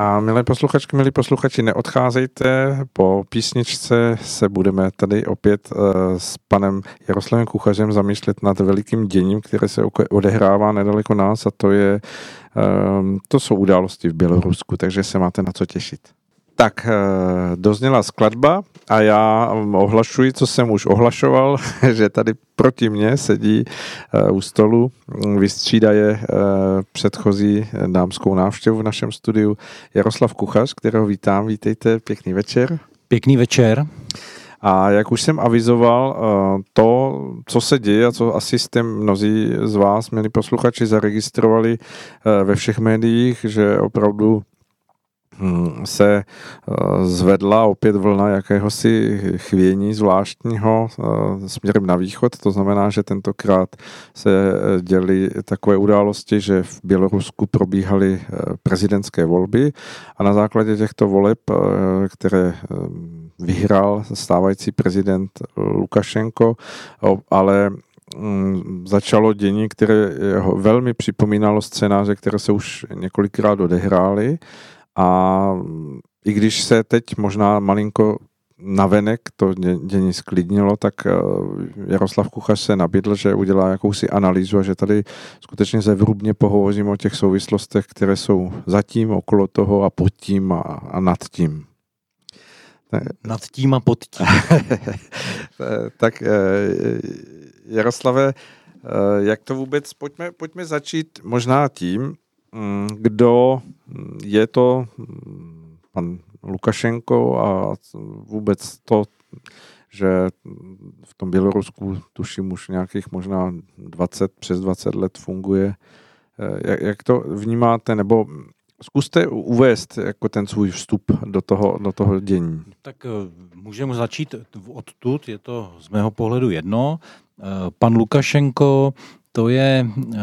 A milé posluchačky, milí posluchači, neodcházejte, po písničce se budeme tady opět uh, s panem Jaroslavem Kuchařem zamýšlet nad velikým děním, které se odehrává nedaleko nás a to je, um, to jsou události v Bělorusku, takže se máte na co těšit. Tak, uh, dozněla skladba a já ohlašuji, co jsem už ohlašoval, že tady proti mně sedí uh, u stolu, vystřídaje uh, předchozí dámskou návštěvu v našem studiu Jaroslav Kuchař, kterého vítám. Vítejte, pěkný večer. Pěkný večer. A jak už jsem avizoval, to, co se děje a co asi jste mnozí z vás, milí posluchači, zaregistrovali ve všech médiích, že opravdu se eh, zvedla opět vlna jakéhosi chvění zvláštního eh, směrem na východ. To znamená, že tentokrát se eh, děly takové události, že v Bělorusku probíhaly prezidentské volby a na základě těchto voleb, které vyhrál stávající prezident Lukašenko, ale hm, začalo dění, které velmi připomínalo scénáře, které se už několikrát odehrály a i když se teď možná malinko navenek to dění sklidnilo, tak eh, Jaroslav Kuchař se nabídl, že udělá jakousi analýzu a že tady skutečně zevrubně pohovořím o těch souvislostech, které jsou zatím, okolo toho a pod tím a, a nad tím. Nad tím a pod tím. tak eh, Jaroslave, eh, jak to vůbec, pojďme, pojďme začít možná tím, kdo je to pan Lukašenko a vůbec to, že v tom Bělorusku tuším už nějakých možná 20, přes 20 let funguje. Jak, jak to vnímáte, nebo zkuste uvést jako ten svůj vstup do toho, do toho dění. Tak eh, můžeme začít odtud, je to z mého pohledu jedno. Eh, pan Lukašenko to je eh,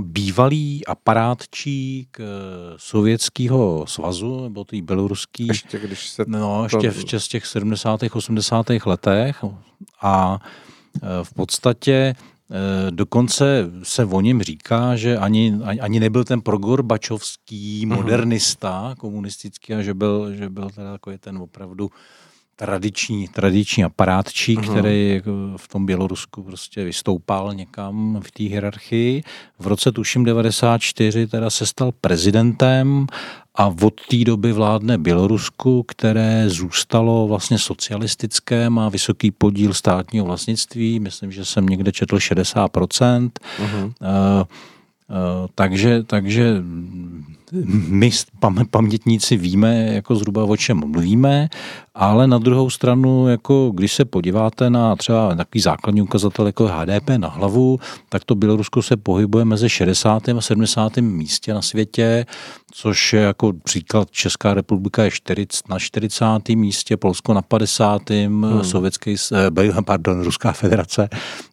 bývalý aparátčík eh, Sovětského svazu, nebo tý běloruský. Ještě když se... No, ještě v těch 70. 80. letech a eh, v podstatě Dokonce se o něm říká, že ani, ani nebyl ten progorbačovský mhm. modernista komunistický a že byl, že byl teda takový ten opravdu tradiční, tradiční aparátčí, uh-huh. který jako v tom Bělorusku prostě vystoupal někam v té hierarchii. V roce tuším 94 teda se stal prezidentem a od té doby vládne Bělorusku, které zůstalo vlastně socialistické, má vysoký podíl státního vlastnictví, myslím, že jsem někde četl 60%. Uh-huh. Uh, uh, takže, takže my pamětníci víme jako zhruba o čem mluvíme ale na druhou stranu, jako když se podíváte na třeba takový základní ukazatel jako HDP na hlavu, tak to Bělorusko se pohybuje mezi 60. a 70. místě na světě, což je jako příklad Česká republika je 40, na 40. místě, Polsko na 50. Hmm. Sovětský, eh, pardon, Ruská federace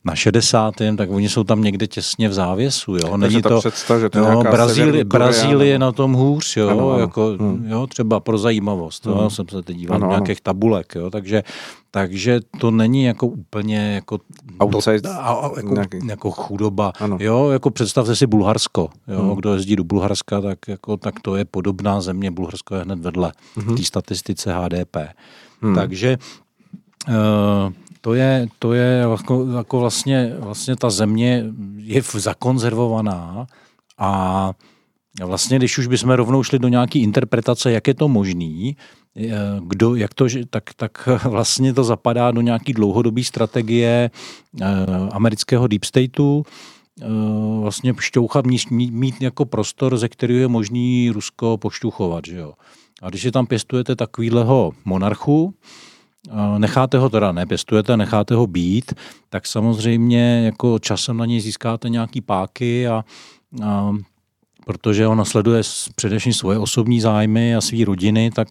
na 60. tak oni jsou tam někde těsně v závěsu. Jo? Není to, představ, že to jo, Brazílie, Brazílie na tom hůř, jo? Ano, ano. Jako, hmm. jo, třeba pro zajímavost. Hmm. Jo? Jsem se teď díval ano, nějaké těch tabulek, jo, takže, takže to není jako úplně jako, Outside, do, jako, jako chudoba. Ano. Jo, jako představte si Bulharsko. Jo, hmm. Kdo jezdí do Bulharska, tak, jako, tak to je podobná země. Bulharsko je hned vedle hmm. té statistice HDP. Hmm. Takže uh, to je, to je jako, jako vlastně, vlastně ta země je zakonzervovaná a vlastně, když už bychom rovnou šli do nějaké interpretace, jak je to možný, kdo, jak to, tak, tak vlastně to zapadá do nějaký dlouhodobé strategie eh, amerického deep stateu, eh, vlastně šťouchat, mít, mít jako prostor, ze kterého je možný Rusko pošťuchovat. Že jo? A když si tam pěstujete takovýhleho monarchu, eh, necháte ho teda, nepěstujete, necháte ho být, tak samozřejmě jako časem na něj získáte nějaký páky a, a protože on sleduje především svoje osobní zájmy a své rodiny, tak,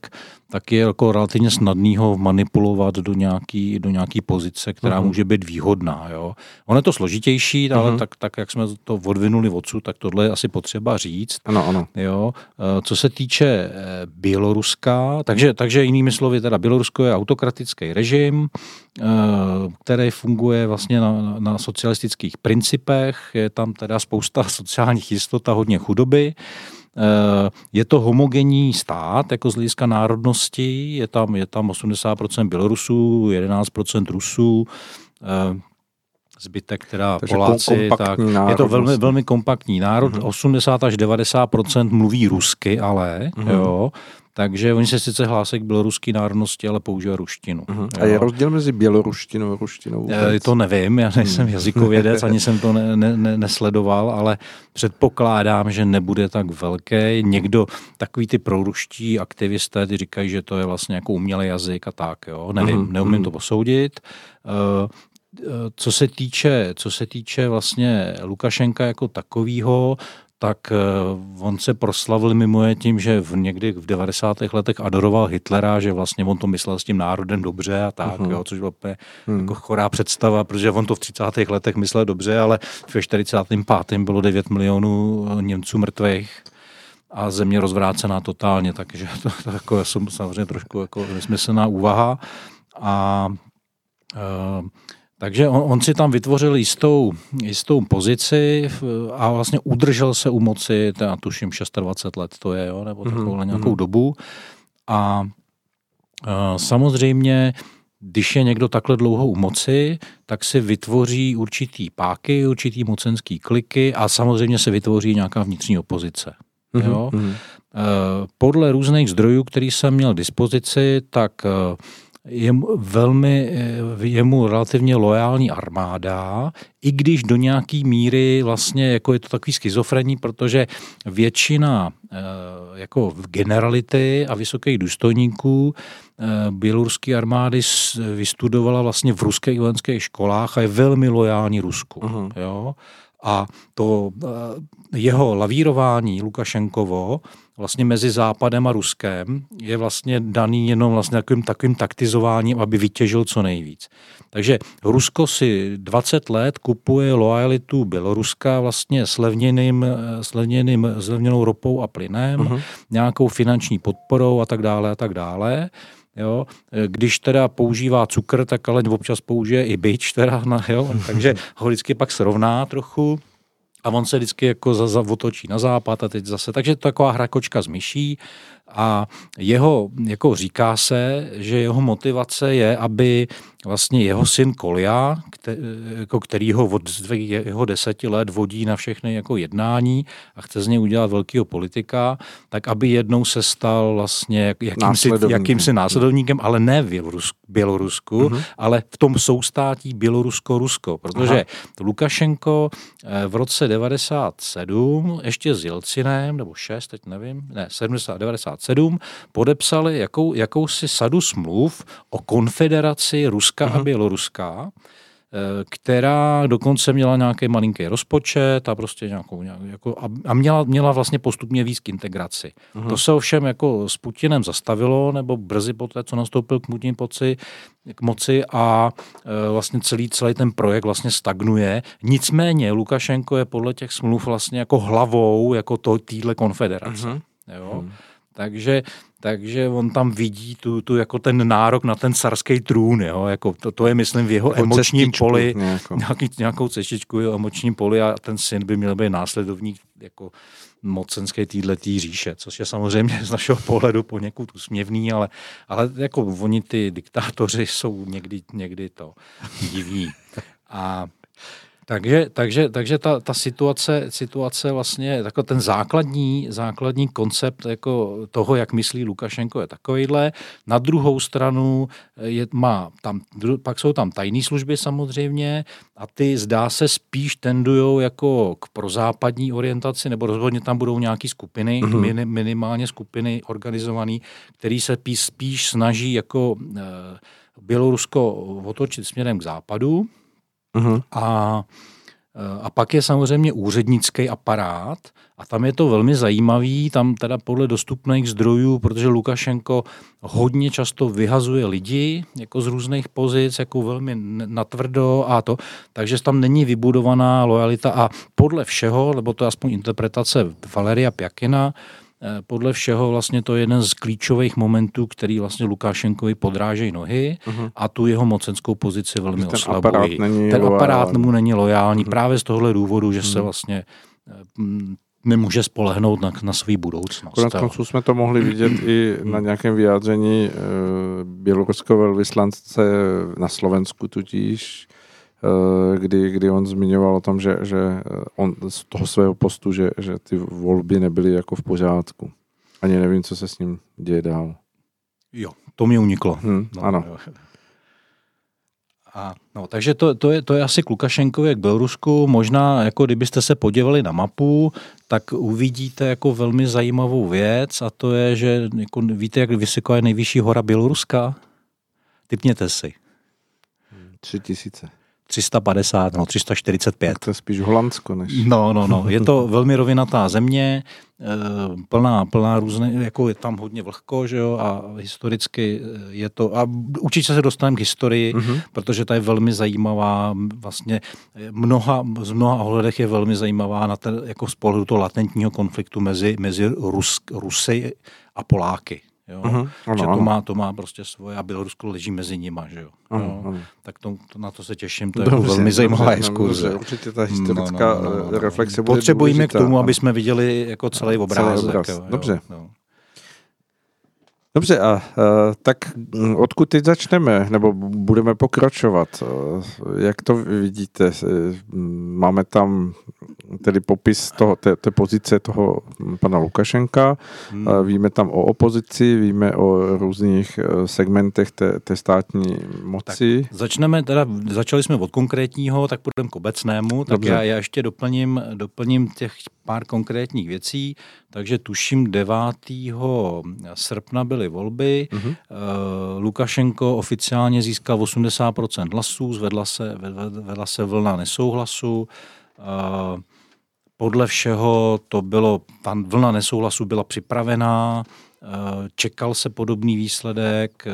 tak je jako relativně snadný ho manipulovat do nějaký, do nějaký pozice, která uh-huh. může být výhodná. Jo. Ono je to složitější, uh-huh. ale mhm. tak, tak, jak jsme to odvinuli odsud, tak tohle je asi potřeba říct. Ano, ano. Jo. E, co se týče e, Běloruska, takže, takže jinými slovy, teda Bělorusko je autokratický režim, e, který funguje vlastně na, na socialistických principech, je tam teda spousta sociálních jistot a hodně chudoby. je to homogenní stát, jako z hlediska národnosti, je tam, je tam 80% Bělorusů, 11% Rusů, zbytek teda Takže Poláci, tak je to velmi, velmi kompaktní národ, uh-huh. 80 až 90% mluví rusky, ale uh-huh. jo, takže oni se sice hlásí k běloruské národnosti, ale používají ruštinu. Uh-huh. A je rozdíl mezi běloruštinou a ruštinou? Vůbec? To nevím, já nejsem hmm. jazykovědec, ani jsem to ne, ne, ne, nesledoval, ale předpokládám, že nebude tak velké. Někdo, takový ty proruští aktivisté, ty říkají, že to je vlastně jako umělý jazyk a tak, jo. Nevím, uh-huh. neumím to posoudit. Uh, co se týče, co se týče vlastně Lukašenka jako takového, tak eh, on se proslavil mimo je tím, že v někdy v 90. letech adoroval Hitlera, že vlastně on to myslel s tím národem dobře a tak, uh-huh. jo, což bylo úplně uh-huh. jako chorá představa, protože on to v 30. letech myslel dobře, ale ve 45. bylo 9 milionů Němců mrtvých a země rozvrácená totálně, takže to, to jako, je samozřejmě trošku jako nesmyslná úvaha a uh, takže on, on si tam vytvořil jistou, jistou pozici a vlastně udržel se u moci, teda tuším 26 let to je, jo, nebo mhm, takovou mm-hmm. nějakou dobu. A, a samozřejmě, když je někdo takhle dlouho u moci, tak si vytvoří určitý páky, určitý mocenský kliky a samozřejmě se vytvoří nějaká vnitřní opozice. Mm-hmm. Jo? Mm-hmm. Podle různých zdrojů, který jsem měl k dispozici, tak je velmi, eh, je mu relativně loajální armáda, i když do nějaký míry vlastně jako je to takový schizofrení, protože většina eh, jako generality a vysokých důstojníků eh, běloruské armády vystudovala vlastně v ruských vojenských školách a je velmi lojální Rusku. Uh-huh. Jo? A to jeho lavírování Lukašenkovo vlastně mezi Západem a Ruskem je vlastně daný jenom vlastně takovým, takovým taktizováním, aby vytěžil co nejvíc. Takže Rusko si 20 let kupuje lojalitu Běloruska vlastně slevněným, slevněným, slevněnou ropou a plynem, uh-huh. nějakou finanční podporou a tak dále a tak dále. Jo? Když teda používá cukr, tak ale občas použije i byč, teda, na, jo? takže ho vždycky pak srovná trochu a on se vždycky jako za, za otočí na západ a teď zase. Takže to je taková hra kočka z myší a jeho, jako říká se, že jeho motivace je, aby vlastně jeho syn Kolia, jako který ho od jeho deseti let vodí na všechny jako jednání a chce z něj udělat velkého politika, tak aby jednou se stal vlastně jakýmsi, jakýmsi následovníkem, ale ne v Bělorusku, uh-huh. ale v tom soustátí Bělorusko-Rusko, protože Aha. Lukašenko eh, v roce 97 ještě s Jelcinem, nebo 6, teď nevím, ne, 70, 97, podepsali jakou, jakousi sadu smluv o konfederaci Ruska uh-huh. a mhm. Běloruska, Eh, která dokonce měla nějaký malinký rozpočet a prostě nějakou, jako, a měla, měla vlastně postupně víc k integraci. Uh-huh. To se ovšem jako s Putinem zastavilo, nebo brzy po té, co nastoupil k Putin poci, k moci a e, vlastně celý, celý ten projekt vlastně stagnuje. Nicméně Lukašenko je podle těch smluv vlastně jako hlavou jako to týhle konfederace. Uh-huh. Jo? Uh-huh. Takže takže on tam vidí tu, tu jako ten nárok na ten carský trůn, jo? Jako to, to je myslím v jeho jako emočním cestičku, poli, nějakou. Nějaký, nějakou cestičku v emočním poli a ten syn by měl být následovník jako mocenské týhletý říše, což je samozřejmě z našeho pohledu poněkud úsměvný, ale, ale jako oni ty diktátoři jsou někdy, někdy to divní. A takže, takže, takže ta, ta situace, situace vlastně, jako ten základní, základní koncept jako toho, jak myslí Lukašenko, je takovýhle. Na druhou stranu je, má tam, pak jsou tam tajné služby samozřejmě a ty zdá se spíš tendují jako k prozápadní orientaci, nebo rozhodně tam budou nějaké skupiny, mm-hmm. min, minimálně skupiny organizované, které se spíš, spíš snaží jako e, Bělorusko otočit směrem k západu, Uh-huh. A, a pak je samozřejmě úřednický aparát a tam je to velmi zajímavý, tam teda podle dostupných zdrojů, protože Lukašenko hodně často vyhazuje lidi jako z různých pozic, jako velmi natvrdo a to, takže tam není vybudovaná lojalita a podle všeho, nebo to je aspoň interpretace Valeria Pjakina, Eh, podle všeho vlastně to je jeden z klíčových momentů, který vlastně Lukášenkovi podrážejí nohy uh-huh. a tu jeho mocenskou pozici velmi ten oslabují. Aparát není Ten aparát mu není lojální uh-huh. právě z tohohle důvodu, že uh-huh. se vlastně eh, nemůže spolehnout na, na svou budoucnost. Konec konců jsme to mohli vidět i na nějakém vyjádření e, běloruského velvyslance na Slovensku e, kdy, kdy on zmiňoval o tom, že, že on z toho svého postu, že, že ty volby nebyly jako v pořádku. Ani nevím, co se s ním děje dál. Jo, to mi uniklo. Hmm, no, ano. Jo. A, no, takže to, to, je, to je asi k Lukašenkovi k Bělorusku. Možná, jako kdybyste se podívali na mapu, tak uvidíte jako velmi zajímavou věc a to je, že jako, víte, jak vysoká je nejvyšší hora Běloruska? Typněte si. Tři tisíce. 350, no 345. Tak to je spíš Holandsko než... No, no, no. Je to velmi rovinatá země, eh, plná, plná různé, jako je tam hodně vlhko, že jo, a historicky eh, je to, a určitě se dostaneme k historii, mm-hmm. protože ta je velmi zajímavá, vlastně eh, mnoha, z mnoha ohledech je velmi zajímavá na ten, jako z pohledu toho latentního konfliktu mezi, mezi Rus, Rusy a Poláky. Jo? Uh-huh. Ano, že to, ano. Má, to má prostě svoje a Bělorusko leží mezi nima. Že jo? Ano, ano. Tak to, to, na to se těším, to je dobře, jako velmi zajímavá exkurze. Určitě ta historická no, no, no, no, reflexe bude Potřebujeme k tomu, aby jsme viděli jako celý obrázek. Celý obraz. Jo, dobře. Jo, no. Dobře, a, a tak odkud teď začneme, nebo budeme pokračovat? Jak to vidíte? Máme tam tedy popis toho, té, té pozice toho pana Lukašenka, hmm. víme tam o opozici, víme o různých e, segmentech té, té státní moci. Tak začneme teda, začali jsme od konkrétního, tak půjdeme k obecnému, tak já, já ještě doplním, doplním těch pár konkrétních věcí, takže tuším 9. srpna byly volby, mm-hmm. Lukašenko oficiálně získal 80% hlasů, zvedla se, vedla se vlna nesouhlasu, eh, podle všeho to bylo, ta vlna nesouhlasu byla připravená, eh, čekal se podobný výsledek,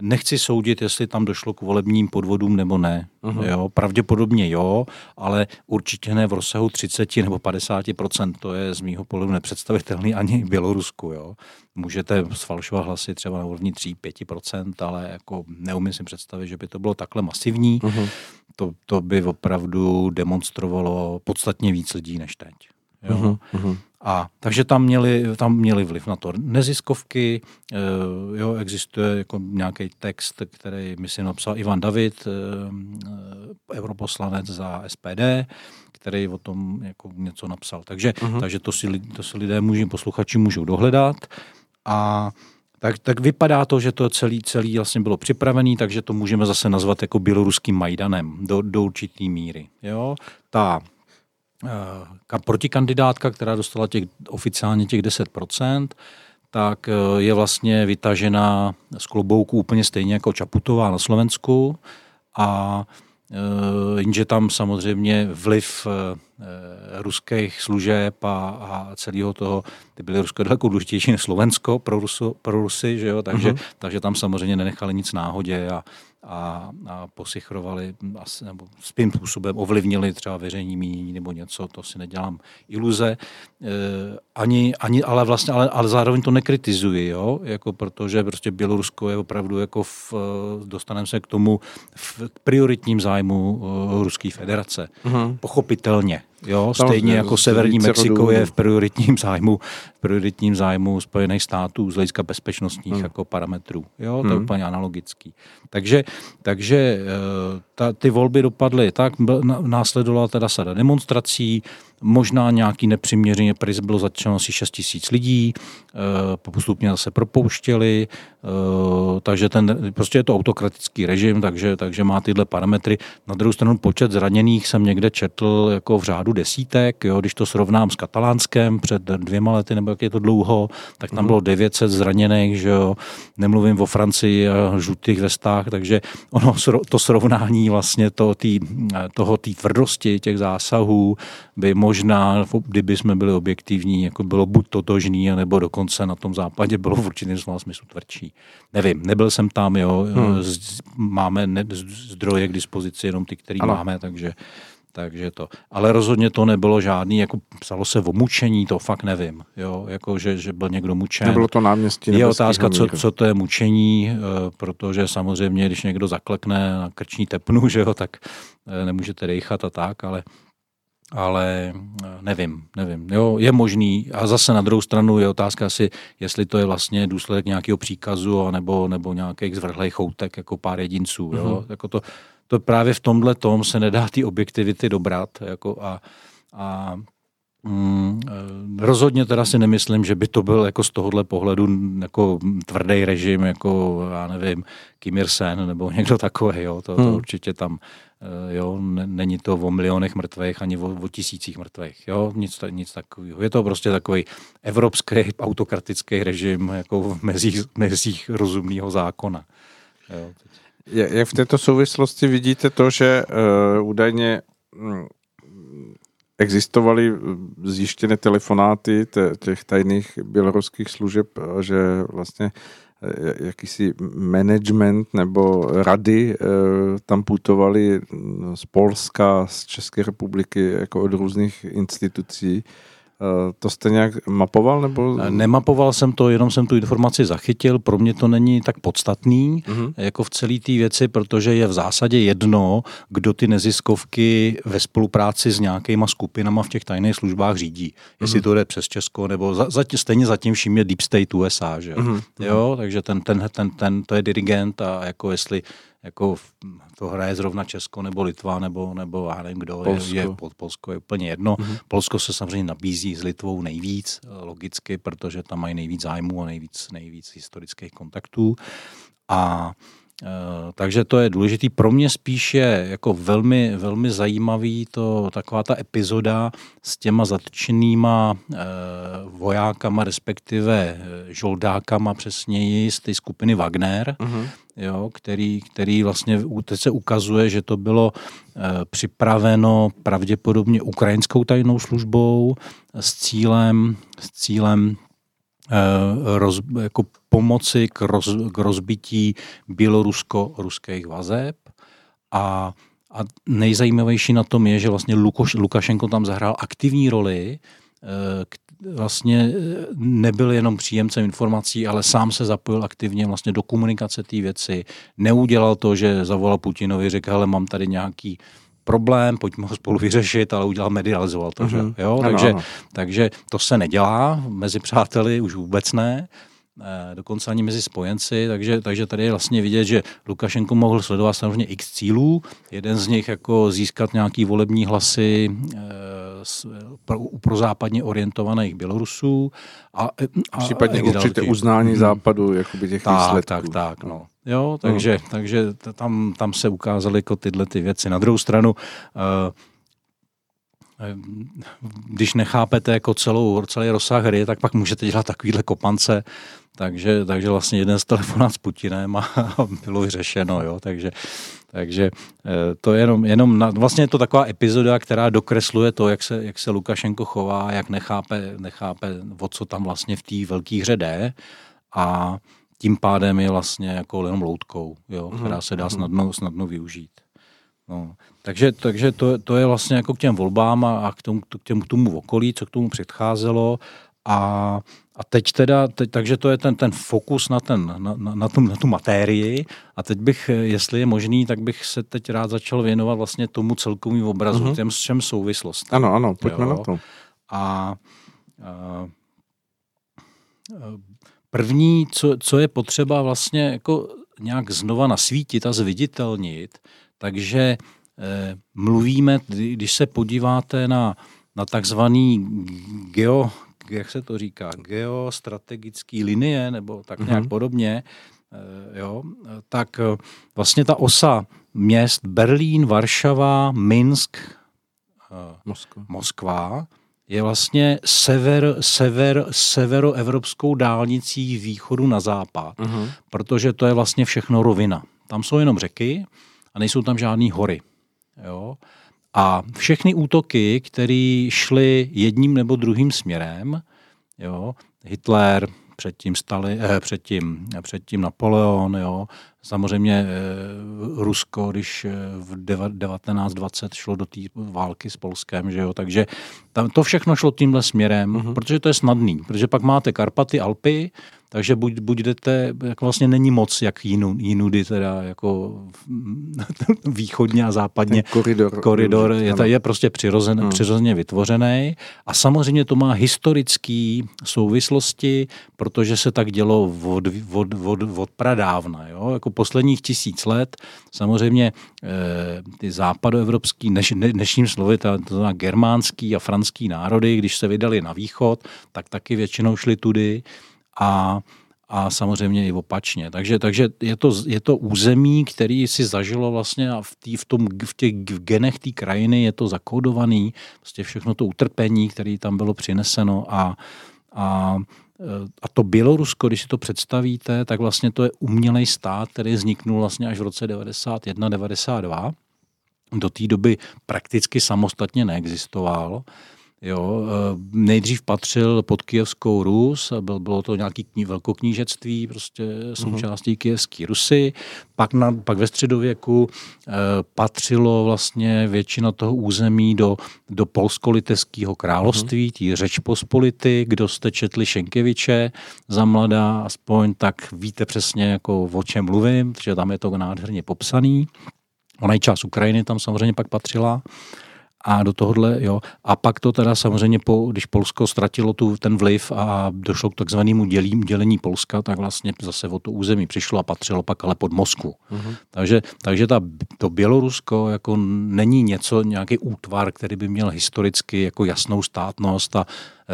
Nechci soudit, jestli tam došlo k volebním podvodům nebo ne. Uh-huh. Jo, pravděpodobně jo, ale určitě ne v rozsahu 30 nebo 50% To je z mýho pohledu nepředstavitelný ani v Bělorusku. Jo. Můžete sfalšovat hlasy třeba na úrovni 3-5 ale jako neumím si představit, že by to bylo takhle masivní. Uh-huh. To, to by opravdu demonstrovalo podstatně víc lidí než teď. Jo. Uh-huh. A takže tam měli, tam měli vliv na to neziskovky, e, jo, existuje jako nějaký text, který myslím napsal Ivan David, e, europoslanec za SPD, který o tom jako něco napsal. Takže, uh-huh. takže to, si, to si lidé můžou, posluchači můžou dohledat a tak, tak vypadá to, že to celý, celý vlastně bylo připravený, takže to můžeme zase nazvat jako běloruským Majdanem do, do určitý míry. Jo? Ta Eh, protikandidátka, která dostala těch, oficiálně těch 10%, tak eh, je vlastně vytažená z klobouku úplně stejně jako Čaputová na Slovensku a eh, jenže tam samozřejmě vliv ruských služeb a, a celého toho, ty byly Rusko daleko důležitější než Slovensko pro, Ruso, pro Rusy, že jo? Takže, uh-huh. takže tam samozřejmě nenechali nic náhodě a, a, a posichrovali nebo svým způsobem ovlivnili třeba veřejní mínění nebo něco, to si nedělám iluze. E, ani, ani, ale vlastně, ale, ale zároveň to nekritizuji, jo? Jako protože prostě Bělorusko je opravdu jako v, dostaneme se k tomu v prioritním zájmu uh, Ruské federace. Uh-huh. Pochopitelně. Jo, stejně jako Severní Mexiko je v prioritním zájmu, v prioritním zájmu Spojených států z hlediska bezpečnostních hmm. jako parametrů. Jo, to hmm. je úplně analogický. Takže, takže eh, ta, ty volby dopadly tak, následovala teda sada demonstrací, možná nějaký nepřiměřeně priz bylo začeno asi 6 tisíc lidí, e, postupně se propouštěli, e, takže ten, prostě je to autokratický režim, takže, takže má tyhle parametry. Na druhou stranu počet zraněných jsem někde četl jako v řádu desítek, jo, když to srovnám s Katalánskem před dvěma lety, nebo jak je to dlouho, tak tam mhm. bylo 900 zraněných, že jo, nemluvím o Francii a žlutých vestách, takže ono to srovnání vlastně to, tý, toho té tvrdosti těch zásahů by možná, kdyby jsme byli objektivní, jako bylo buď totožný, nebo dokonce na tom západě bylo v určitém slova smyslu tvrdší. Nevím, nebyl jsem tam, jo, hmm. máme ne, zdroje k dispozici, jenom ty, které máme, takže takže to. Ale rozhodně to nebylo žádný, jako psalo se o mučení, to fakt nevím, jo, jako že, že byl někdo mučen. Nebylo to náměstí. Je otázka, co, co to je mučení, eh, protože samozřejmě, když někdo zaklekne na krční tepnu, že jo, tak eh, nemůžete dejchat a tak, ale ale nevím, nevím. Jo, je možný. A zase na druhou stranu je otázka asi, jestli to je vlastně důsledek nějakého příkazu nebo, nebo nějakých zvrhlej choutek jako pár jedinců. Jo? Mm-hmm. Jako to, to právě v tomhle tom se nedá ty objektivity dobrat jako a, a Mm, eh, rozhodně teda si nemyslím, že by to byl jako z tohohle pohledu jako tvrdý režim, jako já nevím, Kim Ir-sen nebo někdo takový, jo, to, to hmm. určitě tam, eh, jo, není to o milionech mrtvých ani o, o tisících mrtvých, jo, nic, nic takového. Je to prostě takový evropský autokratický režim jako v mezích, mezích rozumného zákona. Jo. Jak v této souvislosti vidíte to, že uh, údajně mm, existovaly eh, zjištěné telefonáty těch tajných běloruských služeb, že vlastně eh, jakýsi management nebo rady eh, tam putovali z Polska, z České republiky, jako od různých institucí. Eh, to jste nějak mapoval? Nebo... Eh, nemapoval jsem to, jenom jsem tu informaci zachytil. Pro mě to není tak podstatný, mm-hmm. jako v celé té věci, protože je v zásadě jedno, kdo ty neziskovky ve spolupráci s nějakýma skupinama v těch tajných službách řídí. Jestli mm-hmm. to jde přes Česko, nebo za, za, stejně zatím vším je Deep State USA, že? Mm-hmm. Jo, takže ten, ten, ten, ten, to je dirigent a jako jestli jako to hraje zrovna Česko nebo Litva nebo, nebo já nevím kdo, Polsko. je, je pod Polsko je úplně jedno. Mm-hmm. Polsko se samozřejmě nabízí s Litvou nejvíc, eh, logicky, protože tam mají nejvíc zájmů a nejvíc, nejvíc historických kontaktů. A takže to je důležitý. Pro mě spíš je jako velmi, velmi zajímavý to taková ta epizoda s těma zatčenýma uh, vojákama, respektive žoldákama přesněji z té skupiny Wagner, uh-huh jo, který, který vlastně teď se ukazuje, že to bylo e, připraveno pravděpodobně ukrajinskou tajnou službou s cílem, s cílem roz, jako pomoci k, roz, k rozbití bělorusko-ruských vazeb a a nejzajímavější na tom je, že vlastně Lukoš, Lukašenko tam zahrál aktivní roli, e, vlastně eh, nebyl jenom příjemcem informací, ale sám se zapojil aktivně vlastně do komunikace té věci. Neudělal to, že zavolal Putinovi, řekl, ale mám tady nějaký problém, pojďme ho spolu vyřešit, ale udělal, medializoval to, mm-hmm. že? Mhm. Jo? Ano, takže, ano. takže to se nedělá mezi přáteli, už vůbec ne. Eh, dokonce ani mezi spojenci, takže, takže tady je vlastně vidět, že Lukašenko mohl sledovat samozřejmě x cílů, jeden z nich jako získat nějaký volební hlasy e, pro, pro západně orientovaných Bělorusů. A, a Případně určitě uznání hmm. západu jakoby těch tak, výsledků. Tak, tak, no. Jo, takže, no. takže tam, tam se ukázaly jako tyhle ty věci. Na druhou stranu, uh, když nechápete jako celou, celý rozsah hry, tak pak můžete dělat takovýhle kopance, takže, takže vlastně jeden z telefonát s Putinem a, bylo vyřešeno, jo, takže, takže eh, to je jenom, jenom na, vlastně je to taková epizoda, která dokresluje to, jak se, jak se Lukašenko chová, jak nechápe, nechápe, o co tam vlastně v té velké hře jde a tím pádem je vlastně jako jenom loutkou, jo, mhm, která se dá mhm. snadno, snadno využít. No. Takže, takže to, to je vlastně jako k těm volbám a, a k, tomu, k, těm, k tomu okolí, co k tomu předcházelo a, a teď teda, teď, takže to je ten, ten fokus na, ten, na, na, na, tu, na tu matérii a teď bych, jestli je možný, tak bych se teď rád začal věnovat vlastně tomu celkovému obrazu, uh-huh. těm s čem souvislost. Ano, ano, pojďme jo. na to. A, a první, co, co je potřeba vlastně jako nějak znova nasvítit a zviditelnit, takže eh, mluvíme, když se podíváte na, na takzvaný geo, jak se to říká, geostrategické linie, nebo tak nějak mm-hmm. podobně, eh, jo, tak eh, vlastně ta osa měst Berlín, Varšava, Minsk, Moskva, Moskva je vlastně sever, sever, severoevropskou dálnicí východu na západ, mm-hmm. protože to je vlastně všechno rovina. Tam jsou jenom řeky a nejsou tam žádné hory. Jo? A všechny útoky, které šly jedním nebo druhým směrem, jo, Hitler, předtím, Stali, eh, předtím, předtím Napoleon, jo. samozřejmě eh, Rusko, když eh, v 1920 šlo do té války s Polskem, že jo, takže tam to všechno šlo tímhle směrem, uh-huh. protože to je snadný, protože pak máte Karpaty, Alpy, takže buď, buď jdete, jako vlastně není moc jak jinu, jinudy, teda jako východně a západně. Ten koridor. Koridor je, ta, je prostě přirozen, hmm. přirozeně vytvořený a samozřejmě to má historické souvislosti, protože se tak dělo od, od, od, od pradávna. Jo? Jako posledních tisíc let samozřejmě eh, ty západoevropský, dneš, dnešním slovy, to znamená germánský a franský národy, když se vydali na východ, tak taky většinou šli tudy a a samozřejmě i opačně. Takže, takže je, to, je to území, který si zažilo vlastně a v, tý, v, tom, v těch v genech té krajiny je to zakódovaný, prostě všechno to utrpení, které tam bylo přineseno a, a a to Bělorusko, když si to představíte, tak vlastně to je umělej stát, který vzniknul vlastně až v roce 91-92. Do té doby prakticky samostatně neexistoval. Jo, eh, nejdřív patřil pod Kijevskou Rus, byl, bylo to nějaký kní, velkoknížectví, prostě součástí uh-huh. Kijevské Rusy. Pak, na, pak ve středověku eh, patřilo vlastně většina toho území do, do polsko-litevského království, uh-huh. tí řeč pospolity. Kdo jste četli Šenkeviče za mladá, aspoň tak víte přesně, jako o čem mluvím, protože tam je to nádherně popsaný. Ona i část Ukrajiny tam samozřejmě pak patřila. A do tohohle, jo. A pak to teda samozřejmě, po, když Polsko ztratilo tu, ten vliv a došlo k takzvanému dělím, dělení Polska, tak vlastně zase o to území přišlo a patřilo pak ale pod Moskvu. Uh-huh. Takže, takže ta, to Bělorusko jako není něco, nějaký útvar, který by měl historicky jako jasnou státnost a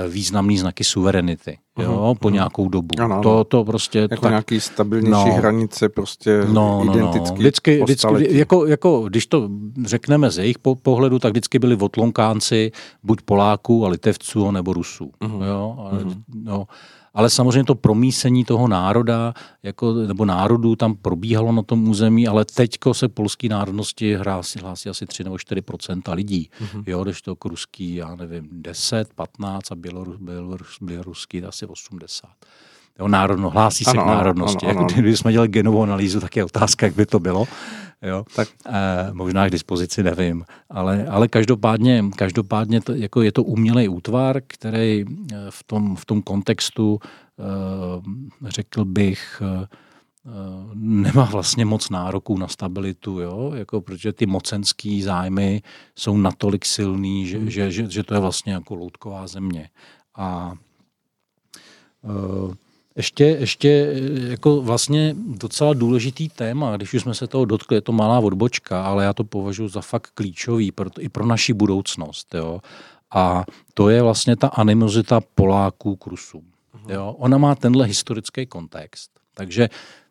významný znaky suverenity. Jo, uh-huh, po uh-huh. nějakou dobu. Ano, ano. To, to prostě... Jako tak, nějaký stabilnější no, hranice prostě no, no, identicky no. Vždycky, vždycky jako, jako, když to řekneme z jejich pohledu, tak vždycky byli odlonkánci buď Poláků a Litevců, nebo Rusů. Uh-huh. Jo, ale, uh-huh. no, ale samozřejmě to promísení toho národa jako, nebo národů tam probíhalo na tom území, ale teďko se polský národnosti hlásí, hlásí asi 3 nebo 4% lidí. Mm-hmm. Jo, když to k ruský, já nevím, 10, 15 a bělorus, bělorus, běloruský asi 80. Jo, národno, hlásí se ano, k národnosti. Ano, ano, ano. Když jsme dělali genovou analýzu, tak je otázka, jak by to bylo. Jo? Tak. Eh, možná k dispozici nevím, ale, ale každopádně, každopádně to, jako je to umělý útvar, který eh, v tom, v tom kontextu, eh, řekl bych, eh, nemá vlastně moc nároků na stabilitu, jo? Jako, protože ty mocenský zájmy jsou natolik silný, že, hmm. že, že, že to je vlastně jako loutková země. A uh, ještě, ještě eh, jako vlastně docela důležitý téma, když už jsme se toho dotkli, je to malá odbočka, ale já to považuji za fakt klíčový pro, i pro naši budoucnost. Jo. A to je vlastně ta animozita Poláků k Rusům. Mhm. Jo. Ona má tenhle historický kontext. Takže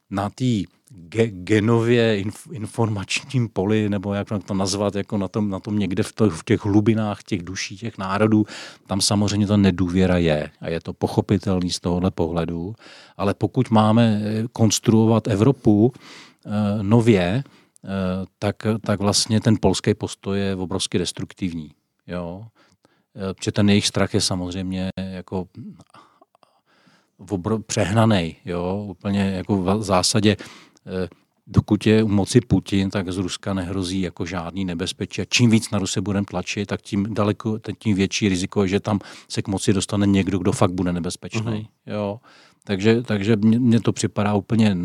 na té ge, genově inf, informačním poli, nebo jak to nazvat, jako na tom, na tom někde v, to, v těch hlubinách těch duší, těch národů, tam samozřejmě ta nedůvěra je a je to pochopitelný z tohohle pohledu, ale pokud máme eh, konstruovat Evropu e, nově, e, tak, tak vlastně ten polský postoj je obrovsky destruktivní. Jo? Protože ten jejich strach je samozřejmě jako přehnaný, jo, úplně jako v zásadě dokud je u moci Putin, tak z Ruska nehrozí jako žádný nebezpečí. A čím víc na Rusy budeme tlačit, tak tím daleko, tím větší riziko je, že tam se k moci dostane někdo, kdo fakt bude nebezpečný. Uh-huh. Jo. Takže, takže mně to připadá úplně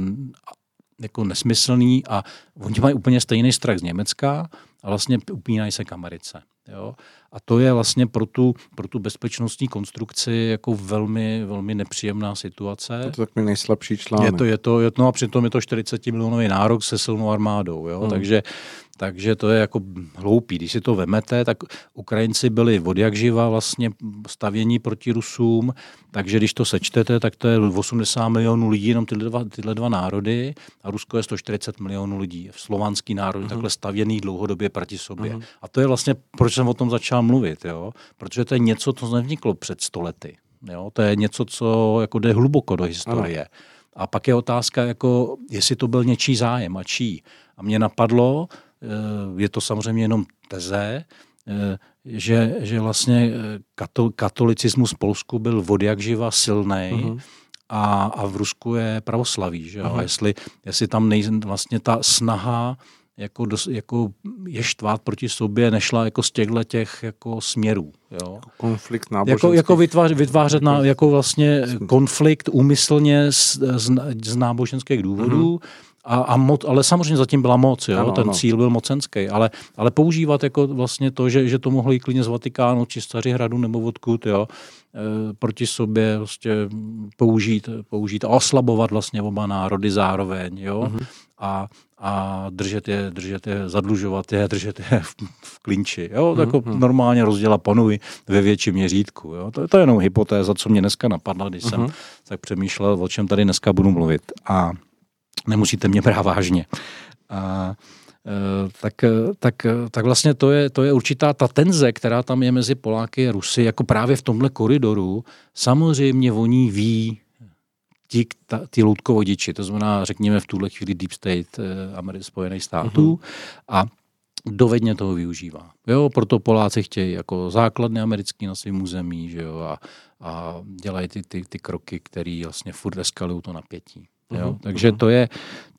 jako nesmyslný a oni mají úplně stejný strach z Německa a vlastně upínají se k Americe. Jo? A to je vlastně pro tu, pro tu bezpečnostní konstrukci jako velmi, velmi nepříjemná situace. To je takový nejslabší článek. Je to, je to, je to, no a přitom je to 40 milionový nárok se silnou armádou. Jo? Hmm. Takže takže to je jako hloupý. Když si to vemete, tak Ukrajinci byli od jak živa vlastně stavění proti Rusům, takže když to sečtete, tak to je 80 milionů lidí, jenom tyhle dva, tyhle dva národy a Rusko je 140 milionů lidí. Slovanský národ uh-huh. takhle stavěný dlouhodobě proti sobě. Uh-huh. A to je vlastně, proč jsem o tom začal mluvit, jo? protože to je něco, co nevzniklo před stolety. Jo? To je něco, co jako jde hluboko do historie. Uh-huh. A pak je otázka, jako, jestli to byl něčí zájem a čí. A mě napadlo, je to samozřejmě jenom teze, eh, že, že vlastně eh, katolicismus v Polsku byl od jak živa silný uh-huh. a, a v Rusku je pravoslaví. Že Uh-huh. A jestli, jestli tam nej, vlastně ta snaha jako, dos, jako je štvát proti sobě, nešla jako z těchto těch jako směrů. Jo. Konflikt Jako, jako vytvářet, vytvářet na, jako vlastně konflikt úmyslně z, z, z náboženských důvodů, mm-hmm. A, a moc, ale samozřejmě zatím byla moc, jo? Ano, ten ano. cíl byl mocenský, ale, ale používat jako vlastně to, že, že to mohlo jít klidně z Vatikánu, či hradu nebo odkud, jo? E, proti sobě vlastně použít, použít a oslabovat vlastně oba národy zároveň, jo? Mm-hmm. A, a držet je, držet je, zadlužovat je, držet je v, v klinči. Jo? Mm-hmm. Jako normálně rozděla panuj ve větším měřítku. Jo? To, to je jenom hypotéza, co mě dneska napadla, když mm-hmm. jsem tak přemýšlel, o čem tady dneska budu mluvit. A nemusíte mě brát vážně. A, e, tak, tak, tak vlastně to je, to je určitá ta tenze, která tam je mezi Poláky a Rusy, jako právě v tomhle koridoru. Samozřejmě oni ví, ti, ta, ty loutkovodiči, to znamená, řekněme v tuhle chvíli Deep State eh, Spojených států uh-huh. a dovedně toho využívá. Jo, proto Poláci chtějí jako základny americký na svém území, že jo, a, a dělají ty, ty, ty kroky, které vlastně furt eskalují to napětí. Jo? Uh-huh. Takže to je,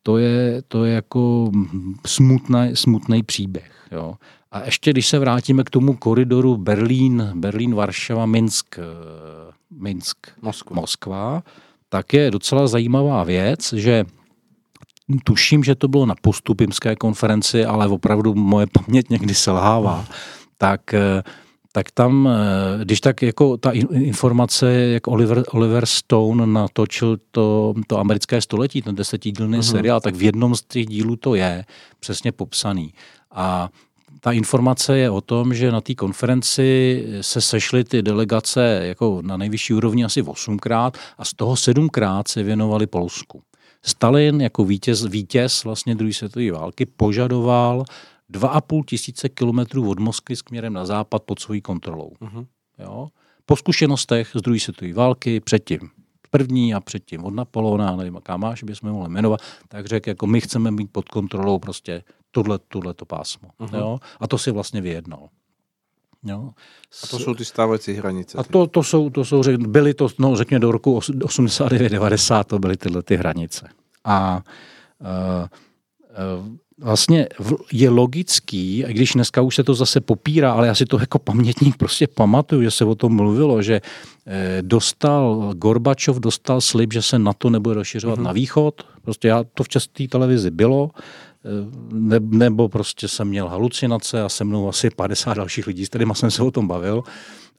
to je, to je jako smutný, smutný příběh. Jo? A ještě když se vrátíme k tomu koridoru Berlín, Berlín, Varšava, Minsk, eh, Minsk, Moskva. Moskva, tak je docela zajímavá věc, že tuším, že to bylo na postupimské konferenci, ale opravdu moje paměť někdy selhává. Tak eh, tak tam, eh, když tak jako ta informace, jak Oliver, Oliver Stone natočil to, to americké století, ten desetidílný uh-huh. seriál, tak v jednom z těch dílů to je přesně popsaný. A ta informace je o tom, že na té konferenci se sešly ty delegace jako na nejvyšší úrovni asi osmkrát a z toho sedmkrát se věnovali Polsku. Stalin jako vítěz, vítěz vlastně druhé světové války požadoval 2,5 tisíce kilometrů od Moskvy směrem na západ pod svojí kontrolou. Uh-huh. Jo? Po zkušenostech z druhé světové války předtím první a předtím od Napoleona, nevím, jaká máš, bychom mohli jmenovat, tak řekl, jako my chceme mít pod kontrolou prostě tohle, tohleto pásmo. Uh-huh. Jo? A to si vlastně vyjednal. Jo. A to jsou ty stávající hranice. A to, to jsou, to jsou, byly to, no řekněme do roku 89-90, to byly tyhle ty hranice. A uh, uh, vlastně je logický, i když dneska už se to zase popírá, ale já si to jako pamětník prostě pamatuju, že se o tom mluvilo, že eh, dostal, Gorbačov dostal slib, že se na to nebude rozšiřovat mm-hmm. na východ. Prostě já, to v české televizi bylo, eh, ne, nebo prostě jsem měl halucinace a se mnou asi 50 dalších lidí, s kterými jsem se o tom bavil.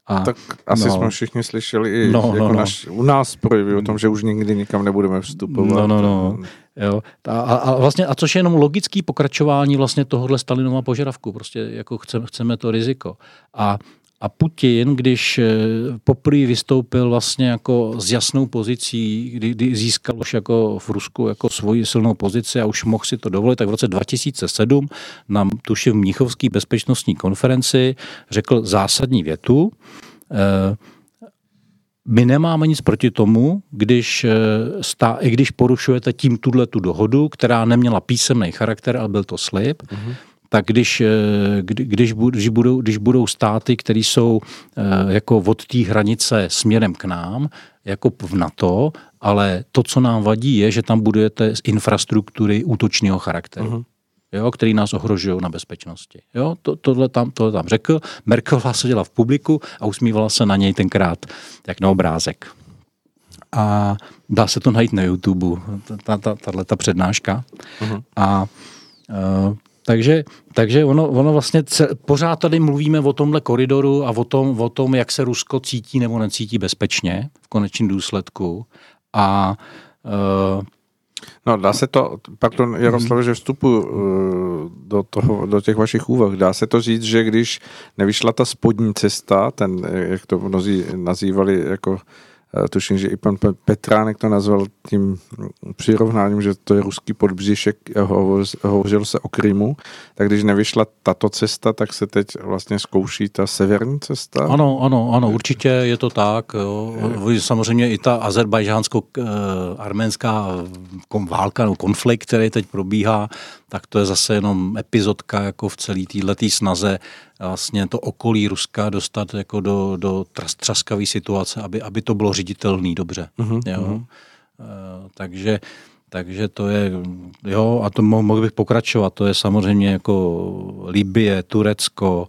A, tak asi no, jsme všichni slyšeli i no, jako no, no. Naš, u nás projevy o tom, že už nikdy nikam nebudeme vstupovat. No, no, no. Jo. A, a, vlastně, a což je jenom logický pokračování vlastně tohohle Stalinova požadavku. Prostě jako chceme, chceme to riziko. A, a Putin, když eh, poprvé vystoupil vlastně jako s jasnou pozicí, kdy, kdy získal už jako v Rusku jako svoji silnou pozici a už mohl si to dovolit, tak v roce 2007 na tuším Mnichovský bezpečnostní konferenci řekl zásadní větu, eh, my nemáme nic proti tomu, když, eh, stá, i když porušujete tím tuhle tu dohodu, která neměla písemný charakter, ale byl to slib, uh-huh. tak když, eh, když, když, budou, když budou státy, které jsou eh, jako od té hranice směrem k nám, jako v NATO, ale to, co nám vadí, je, že tam budujete z infrastruktury útočného charakteru. Uh-huh jo, který nás ohrožují na bezpečnosti. Jo, to, tohle, tam, tohle tam řekl. Merkelová seděla v publiku a usmívala se na něj tenkrát jak na obrázek. A dá se to najít na YouTube, tahle ta přednáška. Uh-huh. A uh, takže, takže ono, ono vlastně ce, pořád tady mluvíme o tomhle koridoru a o tom, o tom, jak se Rusko cítí nebo necítí bezpečně v konečném důsledku. A uh, No, dá se to, pardon Jaroslav, že vstupu uh, do, toho, do těch vašich úvah, dá se to říct, že když nevyšla ta spodní cesta, ten, jak to mnozí nazývali jako Eh, tuším, že i pan Petránek to nazval tím přirovnáním, že to je ruský podbříšek, hovořil se o Krymu, tak když nevyšla tato cesta, tak se teď vlastně zkouší ta severní cesta? Ano, ano, ano, určitě je to tak. Jo. Samozřejmě i ta azerbajdžánsko-arménská válka, no, konflikt, který teď probíhá, tak to je zase jenom epizodka jako v celé této snaze vlastně to okolí Ruska dostat jako do, do traskavé situace, aby, aby to bylo ředitelný dobře. Uh-huh, jo? Uh-huh. Uh, takže Takže to je, jo, a to mohl bych pokračovat, to je samozřejmě jako Libie, Turecko,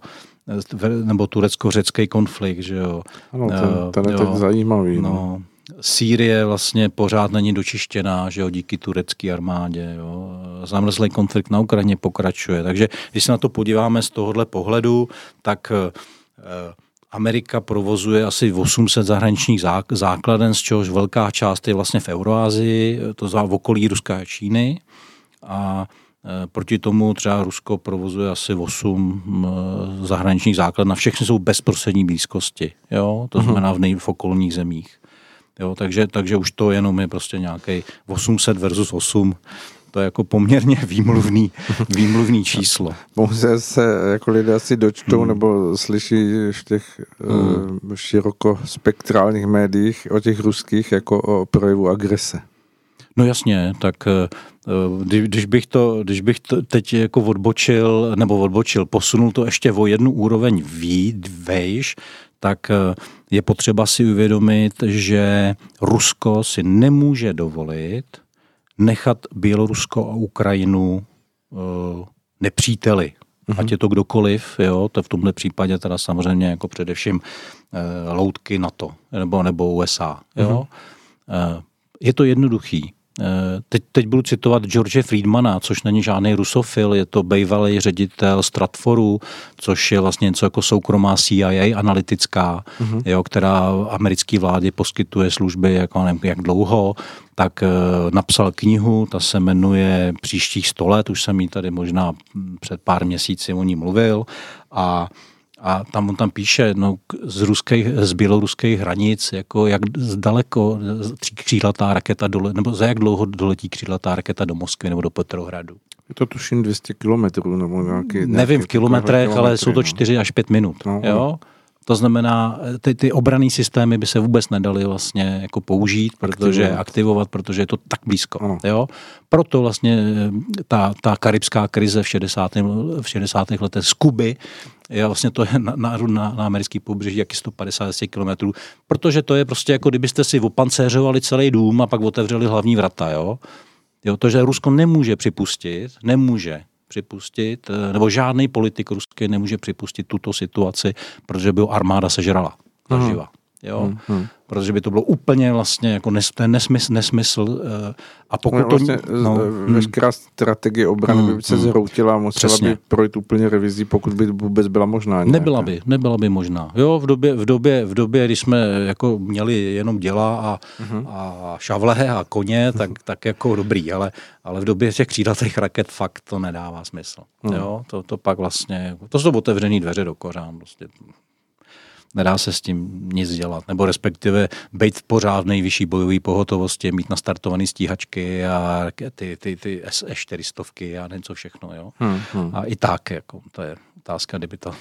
nebo turecko-řecký konflikt, že jo. Ano, ten, ten je teď zajímavý. No. Sýrie vlastně pořád není dočištěná, že jo, díky turecké armádě. Jo. Zamrzlý konflikt na Ukrajině pokračuje. Takže když se na to podíváme z tohohle pohledu, tak eh, Amerika provozuje asi 800 zahraničních základen, z čehož velká část je vlastně v Euroázii, to za v okolí Ruska a Číny. A e, Proti tomu třeba Rusko provozuje asi 8 e, zahraničních základ, na všechny jsou bezprostřední blízkosti, jo? to mhm. znamená v, nej, v okolních zemích. Jo? Takže, takže už to jenom je prostě nějaký 800 versus 8 to je jako poměrně výmluvný, výmluvný číslo. Pouze se jako lidé asi dočtou hmm. nebo slyší v těch hmm. uh, širokospektrálních médiích o těch ruských jako o projevu agrese. No jasně, tak uh, když bych to, když bych to teď jako odbočil, nebo odbočil, posunul to ještě o jednu úroveň vejš, tak uh, je potřeba si uvědomit, že Rusko si nemůže dovolit nechat Bělorusko a Ukrajinu uh, nepříteli. Mm-hmm. Ať je to kdokoliv, jo, to v tomhle případě teda samozřejmě jako především uh, loutky NATO nebo, nebo USA. Jo. Mm-hmm. Uh, je to jednoduchý. Eh, teď, teď budu citovat George Friedmana, což není žádný rusofil, je to bývalý ředitel Stratforu, což je vlastně něco jako soukromá CIA analytická, mm-hmm. jo, která americké vlády poskytuje služby jako nevím, jak dlouho, tak uh, napsal knihu, ta se jmenuje Příštích sto let, už jsem jí tady možná před pár měsíci o ní mluvil a a tam on tam píše, no, z, ruských, z běloruských hranic, jako jak daleko křídlatá raketa dole, nebo za jak dlouho doletí křídlatá raketa do Moskvy nebo do Petrohradu. Je to tuším 200 kilometrů nebo nějaký... Nevím nějaký v kilometrech, ale jsou to 4 no. až 5 minut. No, jo? To znamená, ty, ty obraný systémy by se vůbec nedaly vlastně jako použít, protože aktivovat, aktivovat, protože je to tak blízko. Ano. Jo? Proto vlastně eh, ta, ta karibská krize v 60. v 60. letech z Kuby je vlastně to je na, na, na, na americký pobřeží, jak 150 kilometrů, protože to je prostě jako kdybyste si opancéřovali celý dům a pak otevřeli hlavní vrata, jo. Jo, to, že Rusko nemůže připustit, nemůže připustit, eh, nebo žádný politik ruský nemůže připustit tuto situaci, protože by ho armáda sežrala zaživa. Jo? Hmm, Protože by to bylo úplně vlastně jako nes, ten nesmysl, nesmysl eh, a pokud no, vlastně to... No, hmm. veškerá strategie obrany hmm, by se hmm, zhroutila a musela přesně. by projít úplně revizí, pokud by vůbec byla možná. Nějaká. Nebyla by, nebyla by možná. Jo, v době, v době, v době kdy jsme jako měli jenom děla a, hmm. a šavle a koně, tak, tak jako dobrý, ale, ale v době těch křídlatých raket fakt to nedává smysl. Hmm. Jo, to, to pak vlastně, to jsou otevřený dveře do kořán. Prostě nedá se s tím nic dělat, nebo respektive být v pořád nejvyšší bojové pohotovosti, mít nastartované stíhačky a ty, ty, ty SE400 a něco všechno, jo. Hmm, hmm. A i tak, jako, to je otázka, kdyby to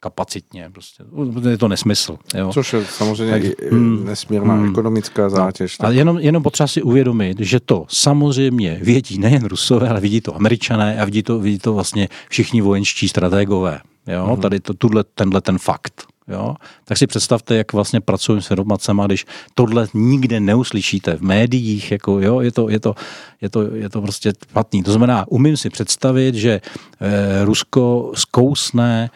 kapacitně, prostě. je to nesmysl. Jo. Což je samozřejmě tak, hmm, nesmírná hmm, ekonomická no. zátěž. No, ale jenom, jenom potřeba si uvědomit, že to samozřejmě vědí nejen Rusové, ale vidí to Američané a vidí to, vidí to vlastně všichni vojenští strategové. Jo? Hmm. Tady to, tuhle, tenhle ten fakt. Jo? Tak si představte, jak vlastně pracují s informacemi, když tohle nikde neuslyšíte v médiích, jako, jo? Je, to, je, to, je, to, je to prostě špatný. To znamená, umím si představit, že eh, Rusko zkousne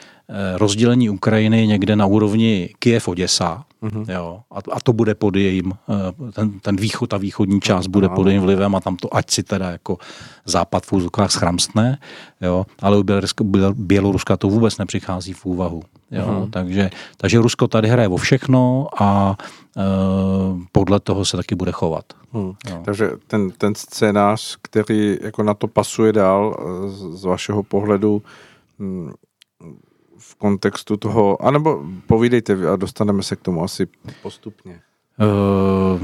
rozdělení Ukrajiny někde na úrovni Kiev-Oděsa, Mm-hmm. Jo, a, a to bude pod jejím, eh, ten, ten východ, ta východní část bude pod jejím vlivem a tam to ať si teda jako západ v úzokách schramstne, jo, ale u Běloruska, Běloruska to vůbec nepřichází v úvahu. Jo, mm-hmm. takže, takže Rusko tady hraje o všechno a e, podle toho se taky bude chovat. Hmm. Takže ten, ten scénář, který jako na to pasuje dál z, z vašeho pohledu, hm, v kontextu toho, anebo povídejte a dostaneme se k tomu asi postupně. Uh,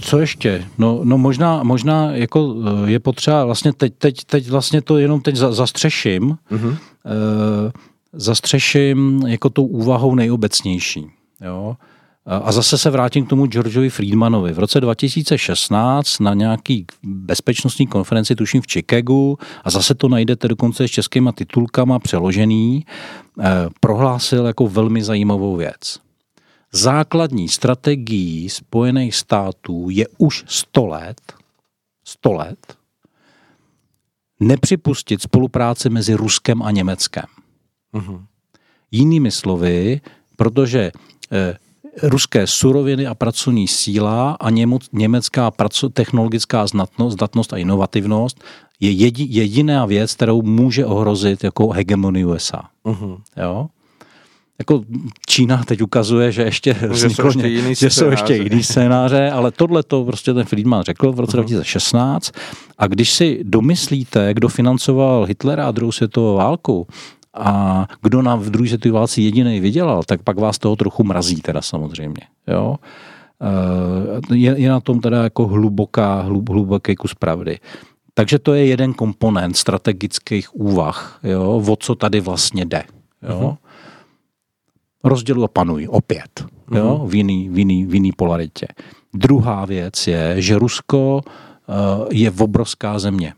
co ještě? No, no možná, možná jako eh, je potřeba, vlastně teď, teď, teď vlastně to jenom teď zastřeším, uh-huh. uh, zastřeším jako tou úvahou nejobecnější. Jo? A zase se vrátím k tomu Georgeovi Friedmanovi. V roce 2016 na nějaký bezpečnostní konferenci, tuším v Chicagu, a zase to najdete dokonce s českýma titulkama přeložený, eh, prohlásil jako velmi zajímavou věc. základní strategií Spojených států je už 100 let, 100 let, nepřipustit spolupráci mezi Ruskem a Německem. Uh-huh. Jinými slovy, protože eh, ruské suroviny a pracovní síla a německá technologická znatnost, zdatnost a inovativnost je jedi, jediná věc, kterou může ohrozit jako hegemonii USA. Uh-huh. Jo? Jako Čína teď ukazuje, že ještě, že jsou ještě, jiný že jsou ještě jiný scénáře, ale tohle to prostě ten Friedman řekl v roce uh-huh. 2016 a když si domyslíte, kdo financoval Hitlera a druhou světovou válku, a kdo nám v druhé světové válce jediný vydělal, tak pak vás toho trochu mrazí teda samozřejmě. Jo? Eh, je, je na tom teda jako hluboká, hlub, hluboký kus pravdy. Takže to je jeden komponent strategických úvah, jo, o co tady vlastně jde. Jo. Rozdělu a panuj, opět, jo, uh-huh. v, jiný, v, jiný, v jiný polaritě. Druhá věc je, že Rusko uh, je obrovská země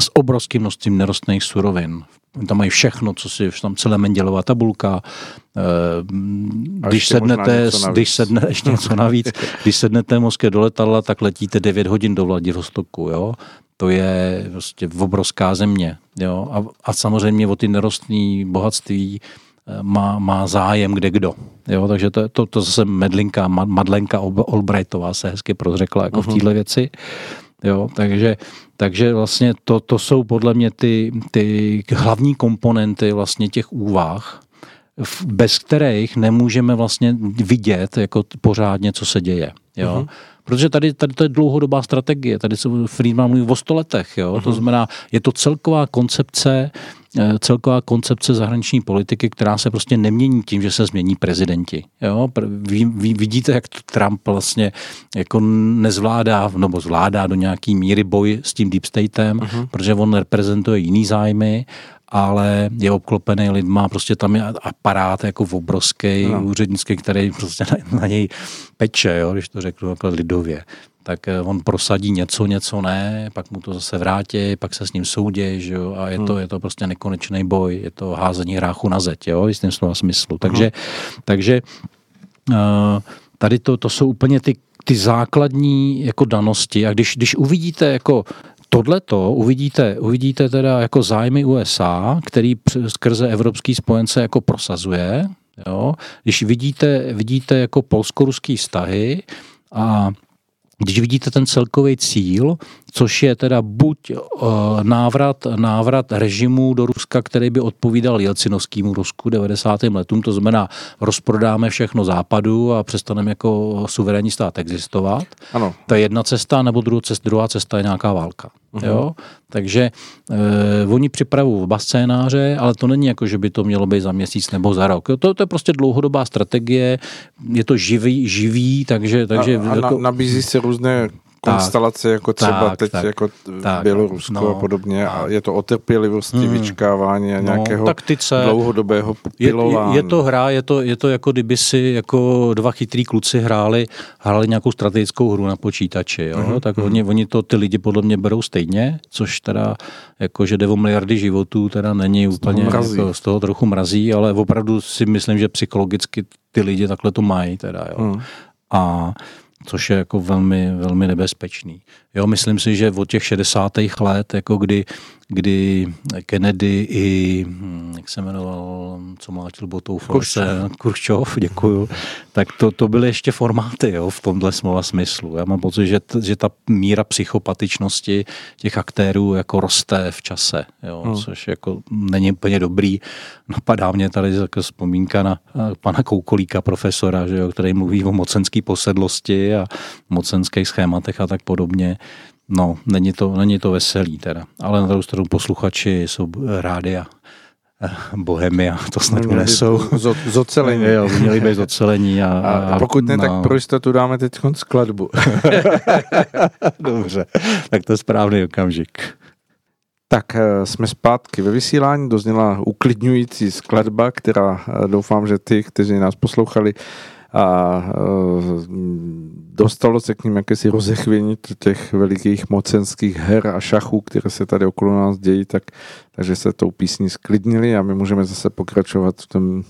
s obrovským množstvím nerostných surovin. Tam mají všechno, co si, tam celé Mendělová tabulka. Eh, když sednete, když sedne, ještě něco navíc, když sednete Moskvě do letadla, tak letíte 9 hodin do Vladivostoku, jo. To je prostě obrovská země, jo. A, a samozřejmě o ty nerostné bohatství eh, má, má zájem kde kdo. Jo, takže to, to, to zase Medlinka, Madlenka Albrightová se hezky prozřekla jako uh-huh. v mhm. téhle věci. Jo, takže, takže vlastně to, to jsou podle mě ty, ty hlavní komponenty vlastně těch úvah, bez kterých nemůžeme vlastně vidět jako pořádně, co se děje. Jo? Uh-huh. Protože tady, tady to je dlouhodobá strategie, tady se Friedman mluví o stoletech, jo? Uh-huh. to znamená, je to celková koncepce celková koncepce zahraniční politiky, která se prostě nemění tím, že se změní prezidenti. Jo? Vy, vy vidíte, jak Trump vlastně jako nezvládá, nebo zvládá do nějaký míry boj s tím deep statem, uh-huh. protože on reprezentuje jiný zájmy ale je obklopený lidma, prostě tam je aparát jako v obrovský no. úřednický, který prostě na, na něj peče, jo, když to řeknu jako lidově tak eh, on prosadí něco, něco ne, pak mu to zase vrátí, pak se s ním soudí, že jo, a je to, hmm. je to prostě nekonečný boj, je to házení hráchu na zeď, jo, v tím slova smyslu. Takže, hmm. takže uh, tady to, to jsou úplně ty, ty základní jako danosti a když, když uvidíte jako tohleto uvidíte, uvidíte teda jako zájmy USA, který skrze evropský spojence jako prosazuje, jo? když vidíte, vidíte jako polsko-ruský vztahy a když vidíte ten celkový cíl, což je teda buď uh, návrat, návrat režimu do Ruska, který by odpovídal Jelcinovskému Rusku 90. letům, to znamená rozprodáme všechno západu a přestaneme jako suverénní stát existovat. Ano. To je jedna cesta, nebo druhá cesta, druhá cesta je nějaká válka. Uh-huh. Jo? Takže uh, oni připravují oba scénáře, ale to není jako, že by to mělo být za měsíc nebo za rok. To, to je prostě dlouhodobá strategie, je to živý, živý takže... takže a, a jako, na, nabízí se různé konstelace, tak, jako třeba tak, teď tak, jako tak, Bělorusko no, a podobně. A je to o trpělivosti, hmm, vyčkávání a no, nějakého taktice, dlouhodobého pilování. Je, je, to hra, je to, je to jako kdyby si jako dva chytrý kluci hráli, hráli nějakou strategickou hru na počítači. Jo? Mm-hmm. Tak oni, oni to ty lidi podle mě berou stejně, což teda jako, že jde o miliardy životů, teda není z úplně jako, z toho trochu mrazí, ale opravdu si myslím, že psychologicky ty lidi takhle to mají. Teda, jo? Mm. A což je jako velmi, velmi nebezpečný. Jo, myslím si, že od těch 60. let, jako kdy, kdy Kennedy i, hm, jak se jmenoval, co mlátil botou force, Kurčov, děkuju, tak to, to byly ještě formáty jo, v tomhle slova smyslu. Já mám pocit, že, že ta míra psychopatičnosti těch aktérů jako roste v čase, jo, hmm. což jako není úplně dobrý. Napadá mě tady jako vzpomínka na pana Koukolíka, profesora, že jo, který mluví o mocenské posedlosti a mocenských schématech a tak podobně. No, není to, není to veselý teda. Ale na druhou stranu posluchači jsou rádi a eh, Bohemia, to snad no, nesou. Zocelení. Jo, měli být zocelení. A, a, a pokud ne, no. tak pro jistotu dáme teď skladbu. Dobře, tak to je správný okamžik. Tak eh, jsme zpátky ve vysílání, dozněla uklidňující skladba, která eh, doufám, že ty, kteří nás poslouchali, a e, dostalo se k ním jakési rozechvění těch velikých mocenských her a šachů, které se tady okolo nás dějí, tak, takže se tou písní sklidnili a my můžeme zase pokračovat v tom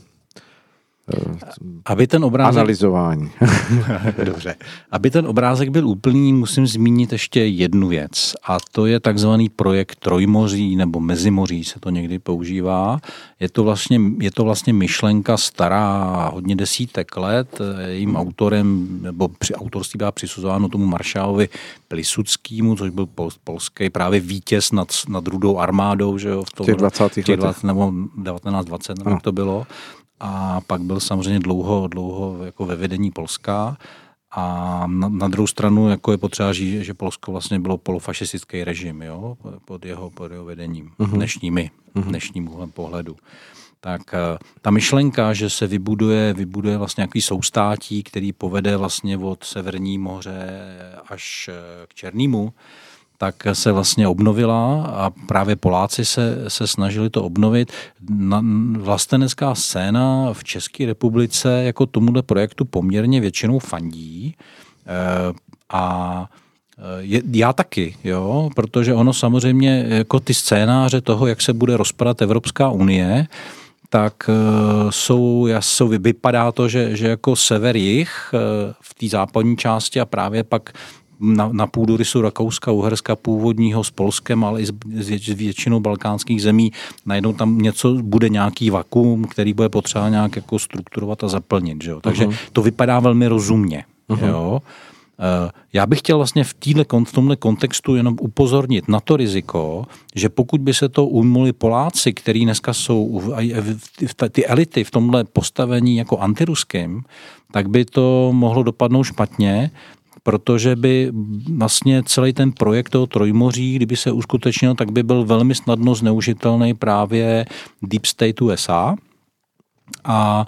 aby ten obrázek... analyzování. Dobře. Aby ten obrázek byl úplný, musím zmínit ještě jednu věc. A to je takzvaný projekt Trojmoří nebo Mezimoří se to někdy používá. Je to vlastně, je to vlastně myšlenka stará hodně desítek let. Jejím autorem, nebo při autorství byla přisuzováno tomu maršálovi Plisuckýmu, což byl pol, polský právě vítěz nad, nad rudou armádou, že jo, v tom, těch 20. těch 20, nebo 1920, nebo jak to bylo a pak byl samozřejmě dlouho, dlouho jako ve vedení Polska. A na, na druhou stranu jako je potřeba říct, že Polsko vlastně bylo polofašistický režim jo, pod, jeho, pod jeho vedením, uh-huh. dnešními, uh-huh. dnešním úhlem pohledu. Tak eh, ta myšlenka, že se vybuduje, vybuduje vlastně nějaký soustátí, který povede vlastně od Severní moře až eh, k Černému, tak se vlastně obnovila a právě Poláci se, se snažili to obnovit. Na, vlastenecká scéna v České republice jako tomuhle projektu poměrně většinou fandí e, a eh, je, já taky, jo, protože ono samozřejmě jako ty scénáře toho, jak se bude rozpadat Evropská unie, tak uh, jsou, jsou, vypadá to, že, že jako sever jich v té západní části a právě pak na, na půdorysu Rakouska, Uherska původního s Polskem, ale i s, s většinou balkánských zemí, najednou tam něco bude nějaký vakuum, který bude potřeba nějak jako strukturovat a zaplnit. Že jo? Takže uh-huh. to vypadá velmi rozumně. Uh-huh. Jo? Eh, já bych chtěl vlastně v, týhle, v tomhle kontextu jenom upozornit na to riziko, že pokud by se to ujmuli Poláci, který dneska jsou ty elity v tomhle postavení jako antiruským, tak by to mohlo dopadnout špatně, protože by vlastně celý ten projekt toho Trojmoří, kdyby se uskutečnil, tak by byl velmi snadno zneužitelný právě Deep State USA, a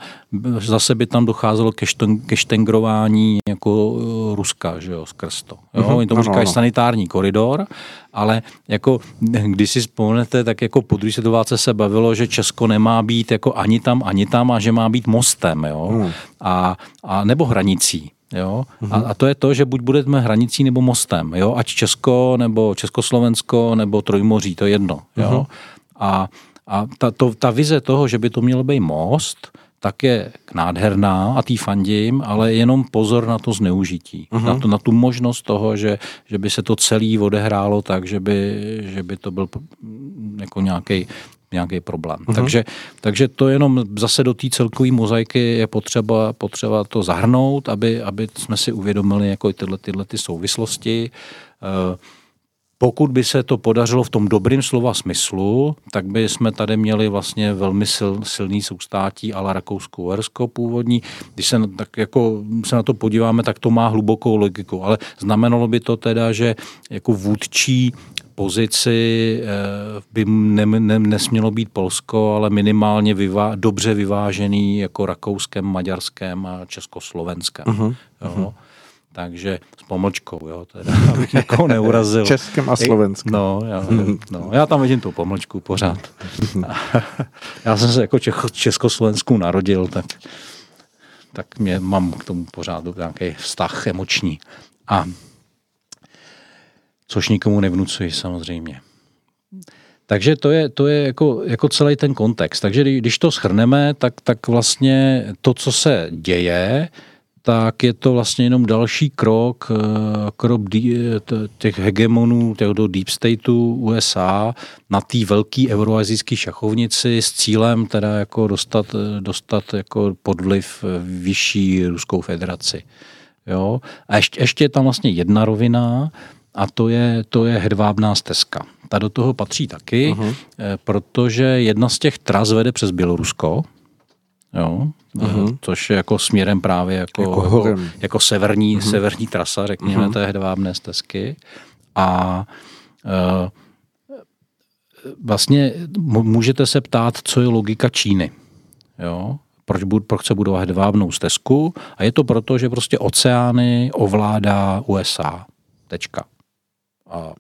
zase by tam docházelo ke, šteng, ke štengrování jako eh, Ruska, že jo, skrz to. Jo? Uh-huh. Oni tomu říkají sanitární koridor, ale jako když si vzpomenete, tak jako po druhé světové se bavilo, že Česko nemá být jako ani tam, ani tam a že má být mostem, jo, uh-huh. a, a nebo hranicí. Jo? A, a to je to, že buď budeme hranicí nebo mostem, jo? ať Česko, nebo Československo, nebo Trojmoří, to je jedno. Jo? Uh-huh. A, a ta, to, ta vize toho, že by to měl být most, tak je nádherná a tý fandím, ale jenom pozor na to zneužití. Uh-huh. Na, to, na tu možnost toho, že, že by se to celé odehrálo tak, že by, že by to byl jako nějaký nějaký problém. Uh-huh. Takže, takže to jenom zase do té celkové mozaiky je potřeba, potřeba to zahrnout, aby, aby jsme si uvědomili jako tyhle, tyhle ty souvislosti. Uh, pokud by se to podařilo v tom dobrým slova smyslu, tak by jsme tady měli vlastně velmi sil, silný soustátí ale Rakousko-Uhersko původní. Když se, tak jako se na to podíváme, tak to má hlubokou logiku, ale znamenalo by to teda, že jako vůdčí pozici eh, by ne, ne, nesmělo být Polsko, ale minimálně vyvá, dobře vyvážený jako rakouském, maďarském a československém. Uh-huh. Jo. Uh-huh. Takže s pomlčkou, jo, teda, abych někoho neurazil. Českém a slovenském. No, já, no, já tam vidím tu pomlčku pořád. já jsem se jako Čecho, Československu narodil, tak, tak mě mám k tomu pořád nějaký vztah emoční. A což nikomu nevnucuji samozřejmě. Takže to je, to je jako, jako celý ten kontext. Takže když to schrneme, tak, tak vlastně to, co se děje, tak je to vlastně jenom další krok, eh, krok těch hegemonů, těch do deep stateu USA na té velké euroazijské šachovnici s cílem teda jako dostat, dostat jako pod vliv vyšší Ruskou federaci. Jo? A ještě, ještě je tam vlastně jedna rovina, a to je, to je hedvábná stezka. Ta do toho patří taky, uh-huh. protože jedna z těch tras vede přes Bělorusko, jo, uh-huh. což je jako směrem právě jako, jako, jako, jako severní, uh-huh. severní trasa, řekněme, uh-huh. té hedvábné stezky. A uh, vlastně můžete se ptát, co je logika Číny. Jo? Proč, bud, proč se budovat hedvábnou stezku? A je to proto, že prostě oceány ovládá USA. Tečka. A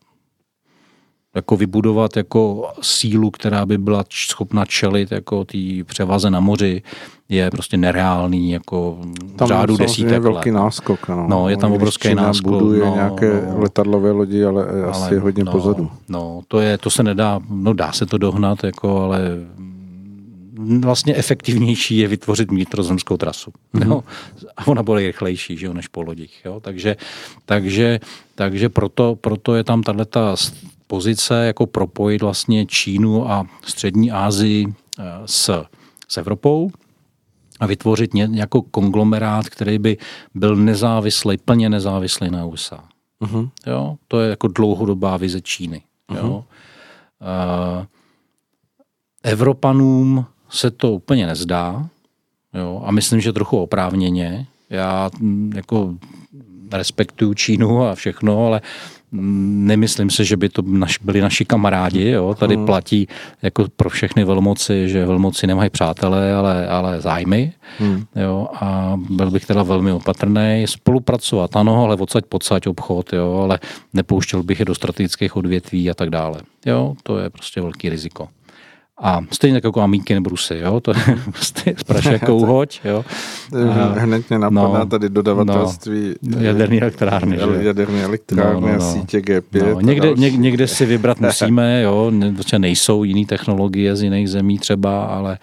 jako vybudovat jako sílu, která by byla schopna čelit jako té převaze na moři, je prostě nereálný jako tam řádu desítek je velký let. náskok. No. no je tam obrovský náskok. buduje no, nějaké no, letadlové lodi, ale, ale asi je hodně no, pozadu. No, to, je, to se nedá, no dá se to dohnat, jako, ale vlastně efektivnější je vytvořit vnitrozemskou trasu. Mm-hmm. Jo? A ona bude rychlejší že jo, než po lodích. Jo? Takže, takže, takže proto, proto je tam tato pozice jako propojit vlastně Čínu a střední Asii eh, s, s Evropou a vytvořit ně, jako konglomerát, který by byl nezávislý, plně nezávislý na USA. Uh-huh. Jo? To je jako dlouhodobá vize Číny. Uh-huh. Jo? Uh, Evropanům se to úplně nezdá jo? a myslím, že trochu oprávněně. Já mm, jako respektuju Čínu a všechno, ale Nemyslím si, že by to naš, byli naši kamarádi. Jo? Tady hmm. platí jako pro všechny velmoci, že velmoci nemají přátelé, ale, ale zájmy. Hmm. Jo? A byl bych teda velmi opatrný. Spolupracovat, ano, ale odsaď podsaď obchod, jo? ale nepouštěl bych je do strategických odvětví a tak dále. Jo? To je prostě velký riziko. A stejně tak jako amíky nebo rusy, jo, to je prostě z uhoď, jo. A, Hned mě napadá no, tady dodavatelství no, jaderný elektrárny, že? Jaderný elektrárny no, no, no. a sítě G5. No, někde, ně, někde si vybrat musíme, jo, prostě nejsou jiné technologie z jiných zemí třeba, ale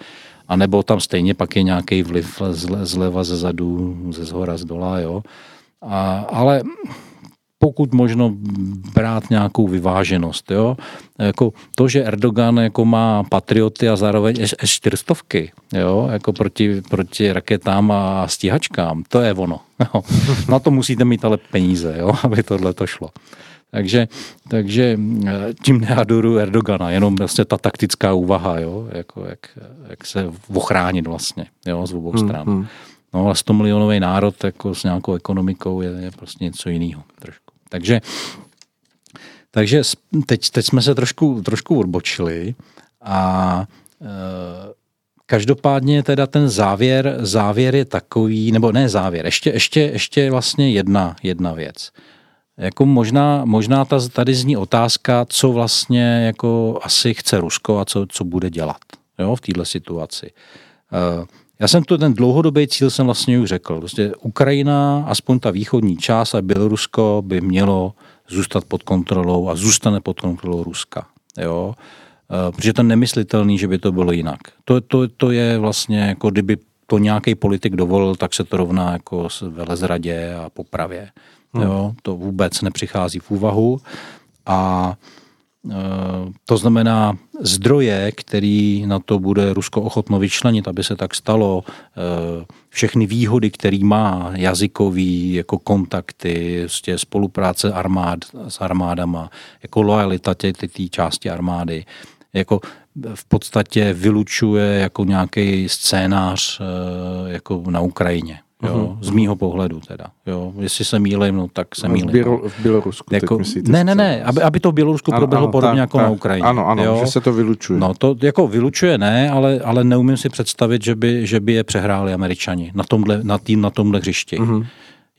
a nebo tam stejně pak je nějaký vliv zleva, ze zadu, ze zhora, z dola, jo. A, ale pokud možno brát nějakou vyváženost. Jo? Jako to, že Erdogan jako má patrioty a zároveň S-400, jo? Jako proti, proti raketám a stíhačkám, to je ono. Jo? Na to musíte mít ale peníze, jo? aby tohle to šlo. Takže, takže eh, tím neadoru Erdogana, jenom vlastně ta taktická úvaha, jo? Jako jak, jak se ochránit vlastně jo? z obou hmm, stran. Hmm, hmm. No ale 100 milionový národ jako s nějakou ekonomikou je, je prostě něco jiného trošku. Takže, takže teď, teď jsme se trošku, trošku odbočili a e, každopádně teda ten závěr, závěr je takový, nebo ne závěr, ještě, ještě, ještě vlastně jedna, jedna věc. Jako možná, možná ta, tady zní otázka, co vlastně jako asi chce Rusko a co, co bude dělat jo, v této situaci. E, já jsem to ten dlouhodobý cíl jsem vlastně už řekl. Prostě Ukrajina, aspoň ta východní část a Bělorusko by mělo zůstat pod kontrolou a zůstane pod kontrolou Ruska. Jo? Eh, protože to je nemyslitelný, že by to bylo jinak. To, to, to je vlastně, jako kdyby to nějaký politik dovolil, tak se to rovná jako velezradě a popravě. Hmm. Jo? To vůbec nepřichází v úvahu. A to znamená zdroje, který na to bude Rusko ochotno vyčlenit, aby se tak stalo, eh, všechny výhody, který má, jazykový, jako kontakty, prostě spolupráce armád s armádama, jako lojalita té části armády, jako v podstatě vylučuje jako nějaký scénář eh, jako na Ukrajině. Jo, uh-huh. z mýho pohledu teda. Jo, jestli se mýlím, no tak se mýlím. V, Bělo, v Bělorusku jako, myslíte, Ne, ne, ne, aby, aby to v Bělorusku ano, proběhlo ano, podobně tak, jako tak, na Ukrajině. Ano, ano, jo? že se to vylučuje. No to jako vylučuje ne, ale, ale neumím si představit, že by, že by je přehráli američani na tomhle, na tým, na tomhle hřišti. Uh-huh.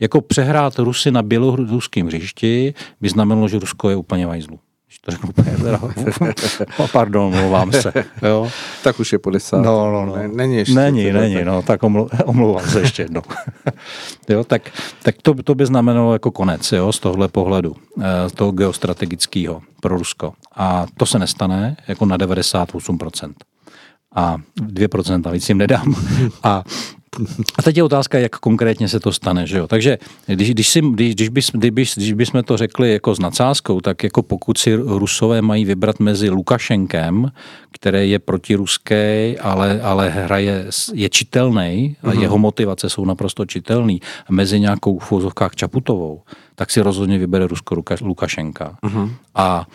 Jako přehrát Rusy na běloruském hřišti by znamenalo, že Rusko je úplně vajzlu to řeknu úplně teda, pardon, mluvám se. Jo. Tak už je po desát. No, no, no. Není ještě. Není, není, tak... no, tak omlu, omlouvám se ještě jednou. jo, tak, tak to, to by znamenalo jako konec, jo, z tohle pohledu, eh, z toho geostrategického pro Rusko. A to se nestane jako na 98% a 2% víc jim nedám. A a teď je otázka, jak konkrétně se to stane. Že jo? Takže když, když, si, když, když, bys, když, když bychom to řekli jako s nadsázkou, tak jako pokud si Rusové mají vybrat mezi Lukašenkem, který je protiruský, ale, ale hraje, je čitelný a mm-hmm. jeho motivace jsou naprosto čitelný, a mezi nějakou v Čaputovou, tak si rozhodně vybere Rusko Lukašenka. Mm-hmm. A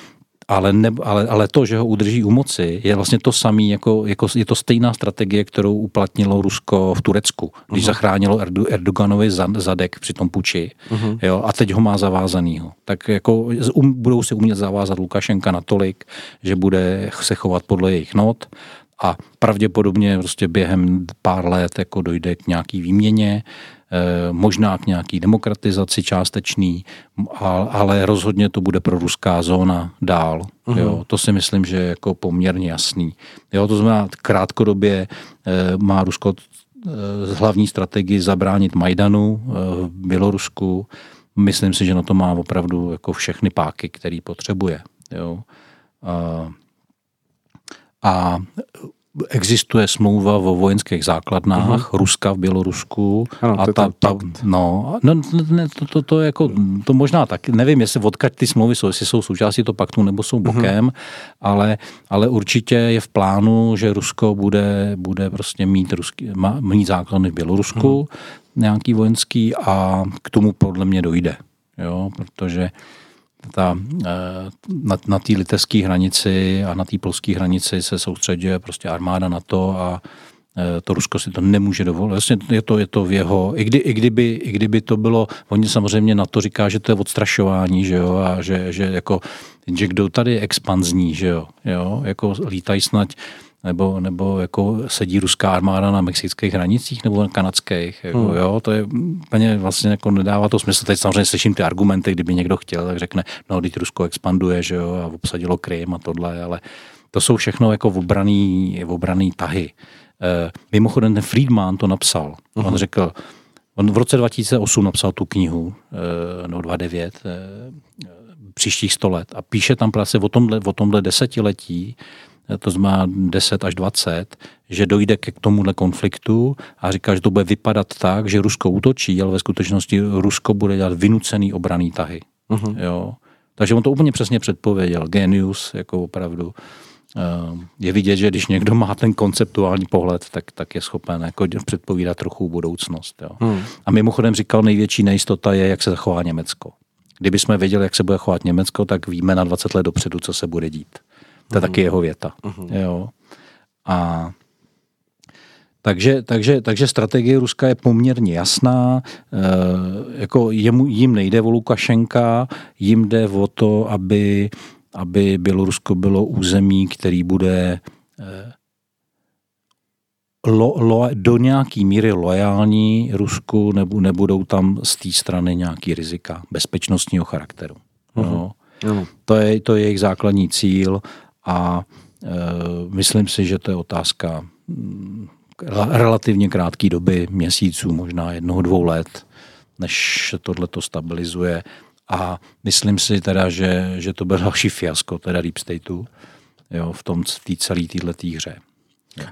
ale, ne, ale, ale to, že ho udrží u moci, je vlastně to samé, jako, jako, je to stejná strategie, kterou uplatnilo Rusko v Turecku, když uh-huh. zachránilo Erdo, Erdoganovi zadek při tom puči uh-huh. jo, a teď ho má zavázanýho. Tak jako um, budou si umět zavázat Lukašenka natolik, že bude se chovat podle jejich not a pravděpodobně prostě během pár let jako dojde k nějaký výměně, možná k nějaký demokratizaci částečný, ale rozhodně to bude pro ruská zóna dál. Uh-huh. Jo, to si myslím, že je jako poměrně jasný. Jo, to znamená, krátkodobě eh, má Rusko eh, hlavní strategii zabránit Majdanu v Bělorusku. Myslím si, že na to má opravdu jako všechny páky, který potřebuje. Jo. A, a existuje smlouva o vojenských základnách uh-huh. Ruska v Bělorusku. Ano, a ta, ta, no, no ne, to, to, to, jako, to možná tak, nevím, jestli odkaď ty smlouvy jsou, jestli jsou součástí toho paktu nebo jsou bokem, uh-huh. ale, ale určitě je v plánu, že Rusko bude, bude prostě mít, ruský, má, mít základny v Bělorusku, uh-huh. nějaký vojenský a k tomu podle mě dojde. Jo, protože ta, eh, na, na té litevské hranici a na té polské hranici se soustředuje prostě armáda na to a eh, to Rusko si to nemůže dovolit. Vlastně je to, je to v jeho, i, kdy, i, kdyby, i kdyby to bylo, oni samozřejmě na to říká, že to je odstrašování, že jo, a že, že jako, že kdo tady je expanzní, že jo, jo jako lítají snad nebo, nebo jako sedí ruská armáda na mexických hranicích nebo na kanadských. Jako, hmm. jo, to je úplně vlastně jako nedává to smysl. Teď samozřejmě slyším ty argumenty, kdyby někdo chtěl, tak řekne, no, teď Rusko expanduje, že jo, a obsadilo Krym a tohle, ale to jsou všechno jako obraný, obraný tahy. E, mimochodem ten Friedman to napsal. Uh-huh. On hmm. řekl, on v roce 2008 napsal tu knihu, e, no 29, e, příštích 100 let a píše tam vlastně o tomhle, o tomhle desetiletí, to znamená 10 až 20, že dojde k tomuhle konfliktu a říká, že to bude vypadat tak, že Rusko útočí, ale ve skutečnosti Rusko bude dělat vynucený obraný tahy. Uh-huh. Jo. Takže on to úplně přesně předpověděl. Genius, jako opravdu. Eh, je vidět, že když někdo má ten konceptuální pohled, tak, tak je schopen jako předpovídat trochu budoucnost. Jo. Hmm. A mimochodem říkal, největší nejistota je, jak se zachová Německo. Kdyby jsme věděli, jak se bude chovat Německo, tak víme na 20 let dopředu, co se bude dít. To je taky jeho věta. Uh-huh. Jo. A takže, takže, takže strategie Ruska je poměrně jasná. E, jako jemu, jim nejde o Lukašenka, jim jde o to, aby, aby Bělorusko bylo území, který bude e, lo, lo, do nějaký míry loajální Rusku, nebo nebudou tam z té strany nějaký rizika bezpečnostního charakteru. Uh-huh. No. Uh-huh. To, je, to je jejich základní cíl a e, myslím si, že to je otázka mm, relativně krátké doby, měsíců, možná jednoho, dvou let, než tohle to stabilizuje. A myslím si teda, že, že to byl další fiasko, teda Deep Stateu, jo, v tom v té celé této hře.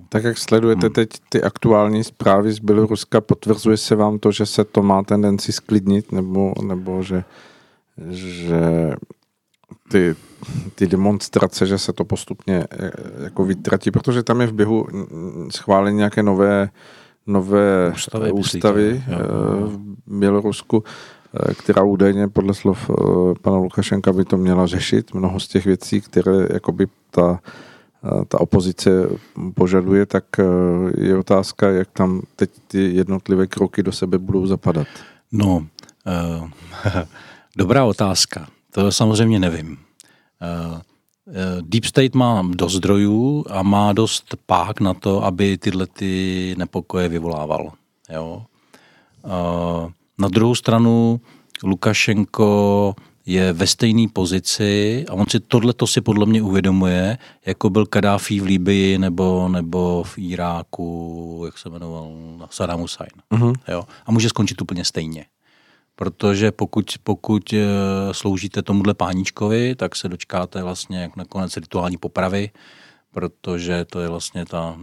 Tak jak sledujete hmm. teď ty aktuální zprávy z Běloruska, potvrzuje se vám to, že se to má tendenci sklidnit, nebo, nebo že, že ty, ty demonstrace, že se to postupně eh, jako vytratí, protože tam je v běhu schválení nějaké nové, nové ústavy, ústavy eh, v Bělorusku, eh, která údajně podle slov pana Lukašenka by to měla řešit. Mnoho z těch věcí, které jakoby ta, ta opozice požaduje, tak je otázka, jak tam teď ty jednotlivé kroky do sebe budou zapadat. No, uh, dobrá otázka. To samozřejmě nevím. Eh, eh, Deep State má dost zdrojů a má dost pák na to, aby tyhle ty nepokoje vyvolával. Jo? Eh, na druhou stranu Lukašenko je ve stejné pozici a on si tohleto si podle mě uvědomuje, jako byl Kadáfi v Líbii nebo, nebo v Iráku, jak se jmenoval, Saddam Hussein. Uh-huh. Jo? A může skončit úplně stejně protože pokud, pokud eh, sloužíte tomuhle páničkovi, tak se dočkáte vlastně jak nakonec rituální popravy, protože to je vlastně ta,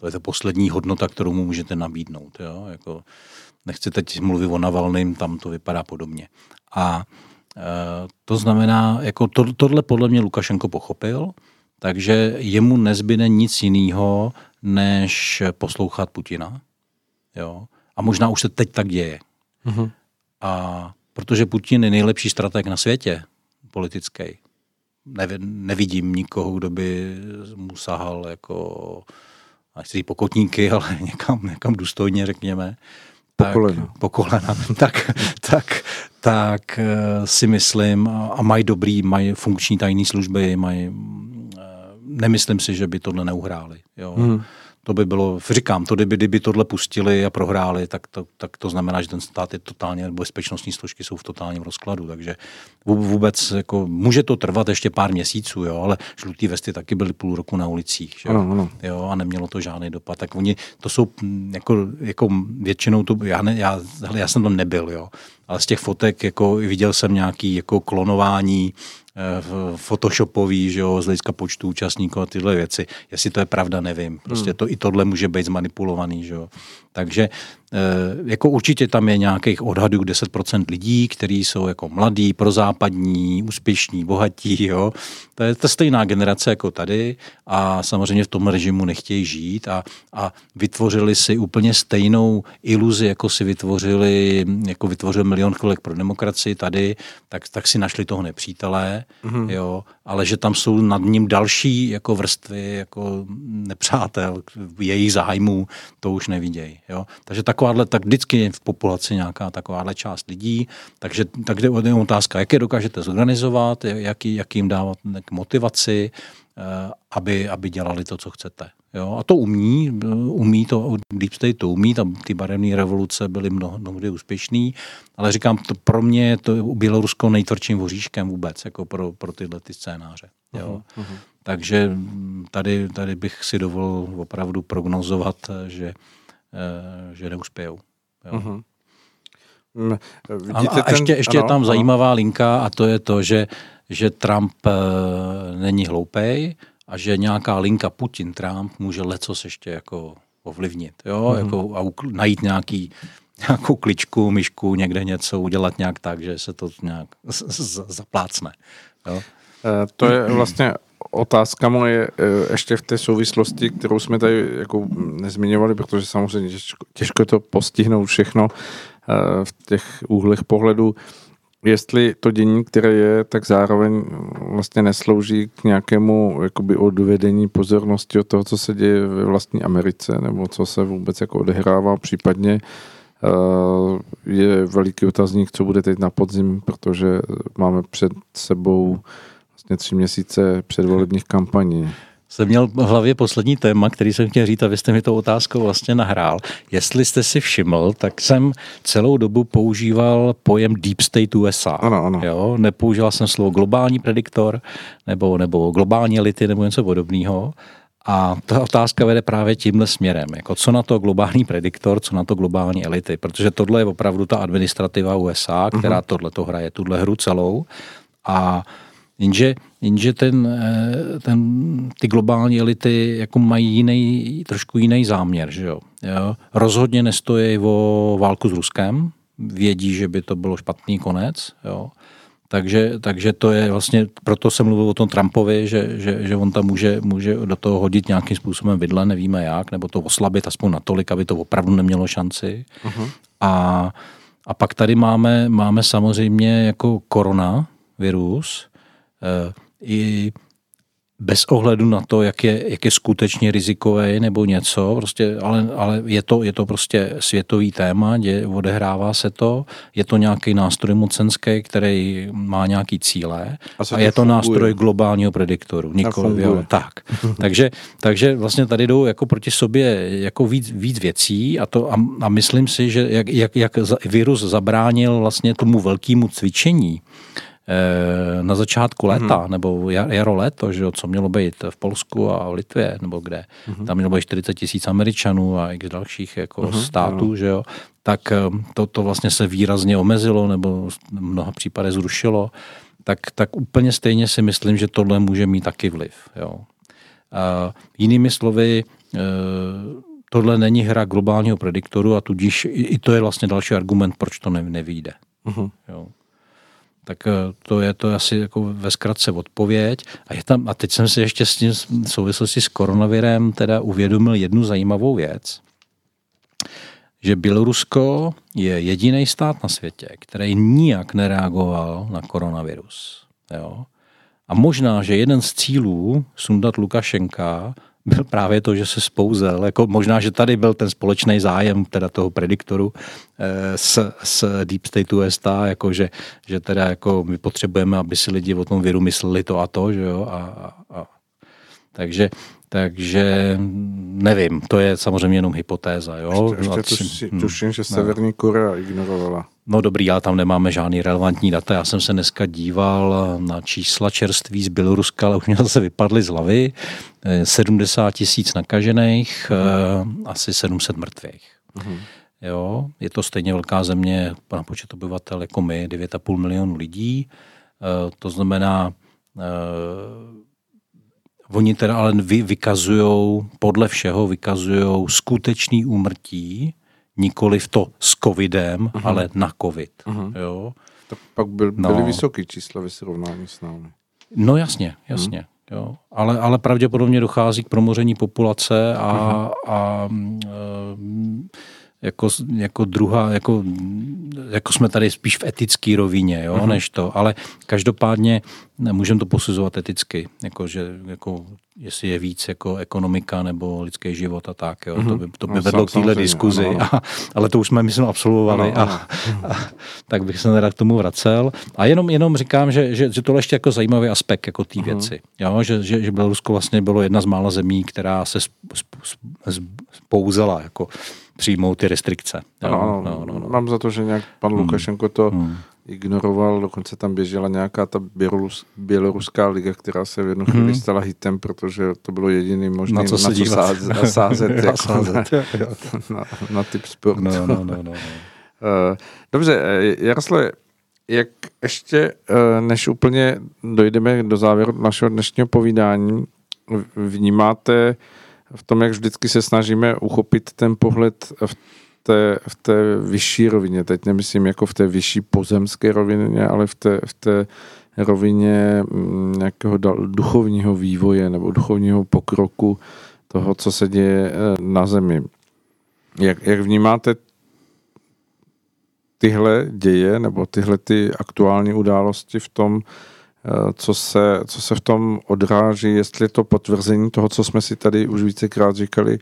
to je ta poslední hodnota, kterou mu můžete nabídnout. Jo? Jako, nechci teď mluvit o Navalným, tam to vypadá podobně. A e, to znamená, jako to, tohle podle mě Lukašenko pochopil, takže jemu nezbyde nic jiného, než poslouchat Putina. Jo? A možná už se teď tak děje. Mm-hmm. A protože Putin je nejlepší strateg na světě, politický, nevidím nikoho, kdo by mu sahal jako, nechci říct pokotníky, ale někam, někam důstojně, řekněme. Tak, po kolena. Po kolena. tak, tak, tak eh, si myslím, a mají dobrý, mají funkční tajné služby, mají, eh, nemyslím si, že by tohle neuhráli. Jo. Hmm to by bylo, říkám, to kdyby, kdyby tohle pustili a prohráli, tak to, tak to znamená, že ten stát je totálně, bezpečnostní složky jsou v totálním rozkladu, takže vůbec jako, může to trvat ještě pár měsíců, jo, ale žlutý vesty taky byly půl roku na ulicích, že? Ano, ano. Jo, a nemělo to žádný dopad, tak oni, to jsou jako, jako většinou, to, já, ne, já, já jsem tam nebyl, jo, ale z těch fotek jako viděl jsem nějaký jako klonování photoshopový, že jo, z hlediska počtu účastníků a tyhle věci. Jestli to je pravda, nevím. Prostě hmm. to, i tohle může být zmanipulovaný, že jo. Takže eh, jako určitě tam je nějakých odhadů 10% lidí, kteří jsou jako mladí, prozápadní, úspěšní, bohatí, jo. To je ta stejná generace jako tady a samozřejmě v tom režimu nechtějí žít a, a vytvořili si úplně stejnou iluzi, jako si vytvořili, jako vytvořil milion chvilek pro demokracii tady, tak, tak si našli toho nepřítele, mm-hmm. jo, ale že tam jsou nad ním další jako vrstvy, jako nepřátel, jejich zájmů, to už nevidějí. Jo? Takže takováhle, tak vždycky je v populaci nějaká takováhle část lidí, takže, takže je otázka, jak je dokážete zorganizovat, jak, jak jim dávat motivaci, eh, aby, aby dělali to, co chcete. Jo? A to umí, umí to, Deep State to umí, tam ty barevné revoluce byly mnoho, mnohdy úspěšný, ale říkám, to pro mě je to Bělorusko nejtvrdším voříškem vůbec, jako pro, pro tyhle ty scénáře. Jo? Uh-huh. Takže tady, tady bych si dovolil opravdu prognozovat, že že neuspějou. Jo. Uh-huh. a, a ten, ještě, ještě ano, je tam ano. zajímavá linka a to je to, že, že Trump e, není hloupej a že nějaká linka Putin-Trump může lecos ještě jako ovlivnit. Jo? Uh-huh. Jako, a ukl, najít nějaký, nějakou kličku, myšku, někde něco udělat nějak tak, že se to nějak z, z, zaplácne. Jo? To je vlastně otázka moje eh, ještě v té souvislosti, kterou jsme tady jako nezmiňovali, protože samozřejmě těžko, těžko to postihnout všechno eh, v těch úhlech pohledu. Jestli to dění, které je, tak zároveň vlastně neslouží k nějakému jakoby odvedení pozornosti od toho, co se děje ve vlastní Americe, nebo co se vůbec jako odehrává, případně eh, je veliký otazník, co bude teď na podzim, protože máme před sebou vlastně tři měsíce předvolebních kampaní. Jsem měl v hlavě poslední téma, který jsem chtěl říct a vy jste mi tou otázkou vlastně nahrál. Jestli jste si všiml, tak jsem celou dobu používal pojem Deep State USA. Ano, ano. Jo? Nepoužíval jsem slovo globální prediktor nebo, nebo globální elity nebo něco podobného. A ta otázka vede právě tímhle směrem. Jako co na to globální prediktor, co na to globální elity. Protože tohle je opravdu ta administrativa USA, která uh-huh. tohle to hraje, tuhle hru celou. A Jenže, jenže ten, eh, ten, ty globální elity jako mají jiný, trošku jiný záměr. Že jo? Jo? Rozhodně nestojí o válku s Ruskem, vědí, že by to bylo špatný konec. Jo? Takže, takže to je vlastně, proto jsem mluvil o tom Trumpovi, že, že, že on tam může, může do toho hodit nějakým způsobem vidle, nevíme jak, nebo to oslabit aspoň natolik, aby to opravdu nemělo šanci. Uh-huh. A, a pak tady máme, máme samozřejmě jako korona, virus, i bez ohledu na to, jak je, jak je skutečně rizikové nebo něco, prostě, ale, ale je, to, je to prostě světový téma, dě, odehrává se to, je to nějaký nástroj mocenský, který má nějaký cíle a, a je to funguje. nástroj globálního prediktoru. Nikoli, jo, tak. takže, takže vlastně tady jdou jako proti sobě jako víc, víc věcí a, to, a, a myslím si, že jak, jak, jak virus zabránil vlastně tomu velkému cvičení, Eh, na začátku léta, mm-hmm. nebo jaro léto, že jo, co mělo být v Polsku a v Litvě, nebo kde, mm-hmm. tam mělo být 40 tisíc Američanů a i dalších jako mm-hmm. států, ano. že jo, tak eh, to, to vlastně se výrazně omezilo, nebo v mnoha případech zrušilo, tak, tak úplně stejně si myslím, že tohle může mít taky vliv, jo. A jinými slovy, eh, tohle není hra globálního prediktoru a tudíž i to je vlastně další argument, proč to nevyjde. Mm-hmm. Jo. Tak eh, to je to asi jako ve zkratce odpověď. A, je tam, a teď jsem si ještě s tím v souvislosti s koronavirem teda uvědomil jednu zajímavou věc, že Bělorusko je jediný stát na světě, který nijak nereagoval na koronavirus. Jo? A možná, že jeden z cílů sundat Lukašenka byl právě to, že se spouzel. Jako možná, že tady byl ten společný zájem teda toho prediktoru eh, s, s Deep State USA, jako že, že teda jako my potřebujeme, aby si lidi o tom viru mysleli to a to, že jo, a, a, a takže takže nevím, to je samozřejmě jenom hypotéza. Jo? Ještě, ještě tu, tuším, že Severní Korea ignorovala. No dobrý, ale tam nemáme žádný relevantní data. Já jsem se dneska díval na čísla čerství z Běloruska, ale už mě zase vypadly z hlavy. 70 tisíc nakažených, uh-huh. asi 700 mrtvých. Uh-huh. Jo, je to stejně velká země na počet obyvatel jako my, 9,5 milionů lidí. Eh, to znamená, oni teda ale vy, vykazují, podle všeho vykazují skutečný úmrtí, nikoli v to s covidem, uh-huh. ale na covid. Uh-huh. Jo? Tak pak byl, byly no. vysoké čísla ve srovnání s námi. No jasně, jasně. Hmm. Jo. Ale, ale pravděpodobně dochází k promoření populace a, uh-huh. a e, jako, jako druhá, jako, jako jsme tady spíš v etické rovině, jo, uh-huh. než to. Ale každopádně můžeme to posuzovat eticky, jako, že, jako, jestli je víc jako ekonomika nebo lidský život a tak. Jo. Uh-huh. To by, to by no, vedlo k téhle diskuzi. Ano, ano. A, ale to už jsme, myslím, absolvovali. Ano, ano. A, a, tak bych se nerad k tomu vracel. A jenom, jenom říkám, že, že, že tohle ještě jako zajímavý aspekt jako té uh-huh. věci. Jo, že, že, že Bělorusko vlastně bylo jedna z mála zemí, která se spouzela jako přijmout ty restrikce. Jo, no, no, no, no. Mám za to, že nějak pan hmm. Lukašenko to hmm. ignoroval, dokonce tam běžela nějaká ta bělorus, běloruská liga, která se v jednu chvíli hmm. stala hitem, protože to bylo jediný možný, na co, se na co sázet, na sázet, jako sázet. Na, na, na typ sportu. No, no, no, no. Eh, dobře, eh, Jaroslav, jak ještě, eh, než úplně dojdeme do závěru našeho dnešního povídání, vnímáte v tom, jak vždycky se snažíme uchopit ten pohled v té, v té vyšší rovině. Teď nemyslím jako v té vyšší pozemské rovině, ale v té, v té rovině mm, nějakého duchovního vývoje nebo duchovního pokroku toho, co se děje eh, na zemi. Jak, jak vnímáte tyhle děje nebo tyhle ty aktuální události v tom, co se, co se v tom odráží, jestli je to potvrzení toho, co jsme si tady už vícekrát říkali,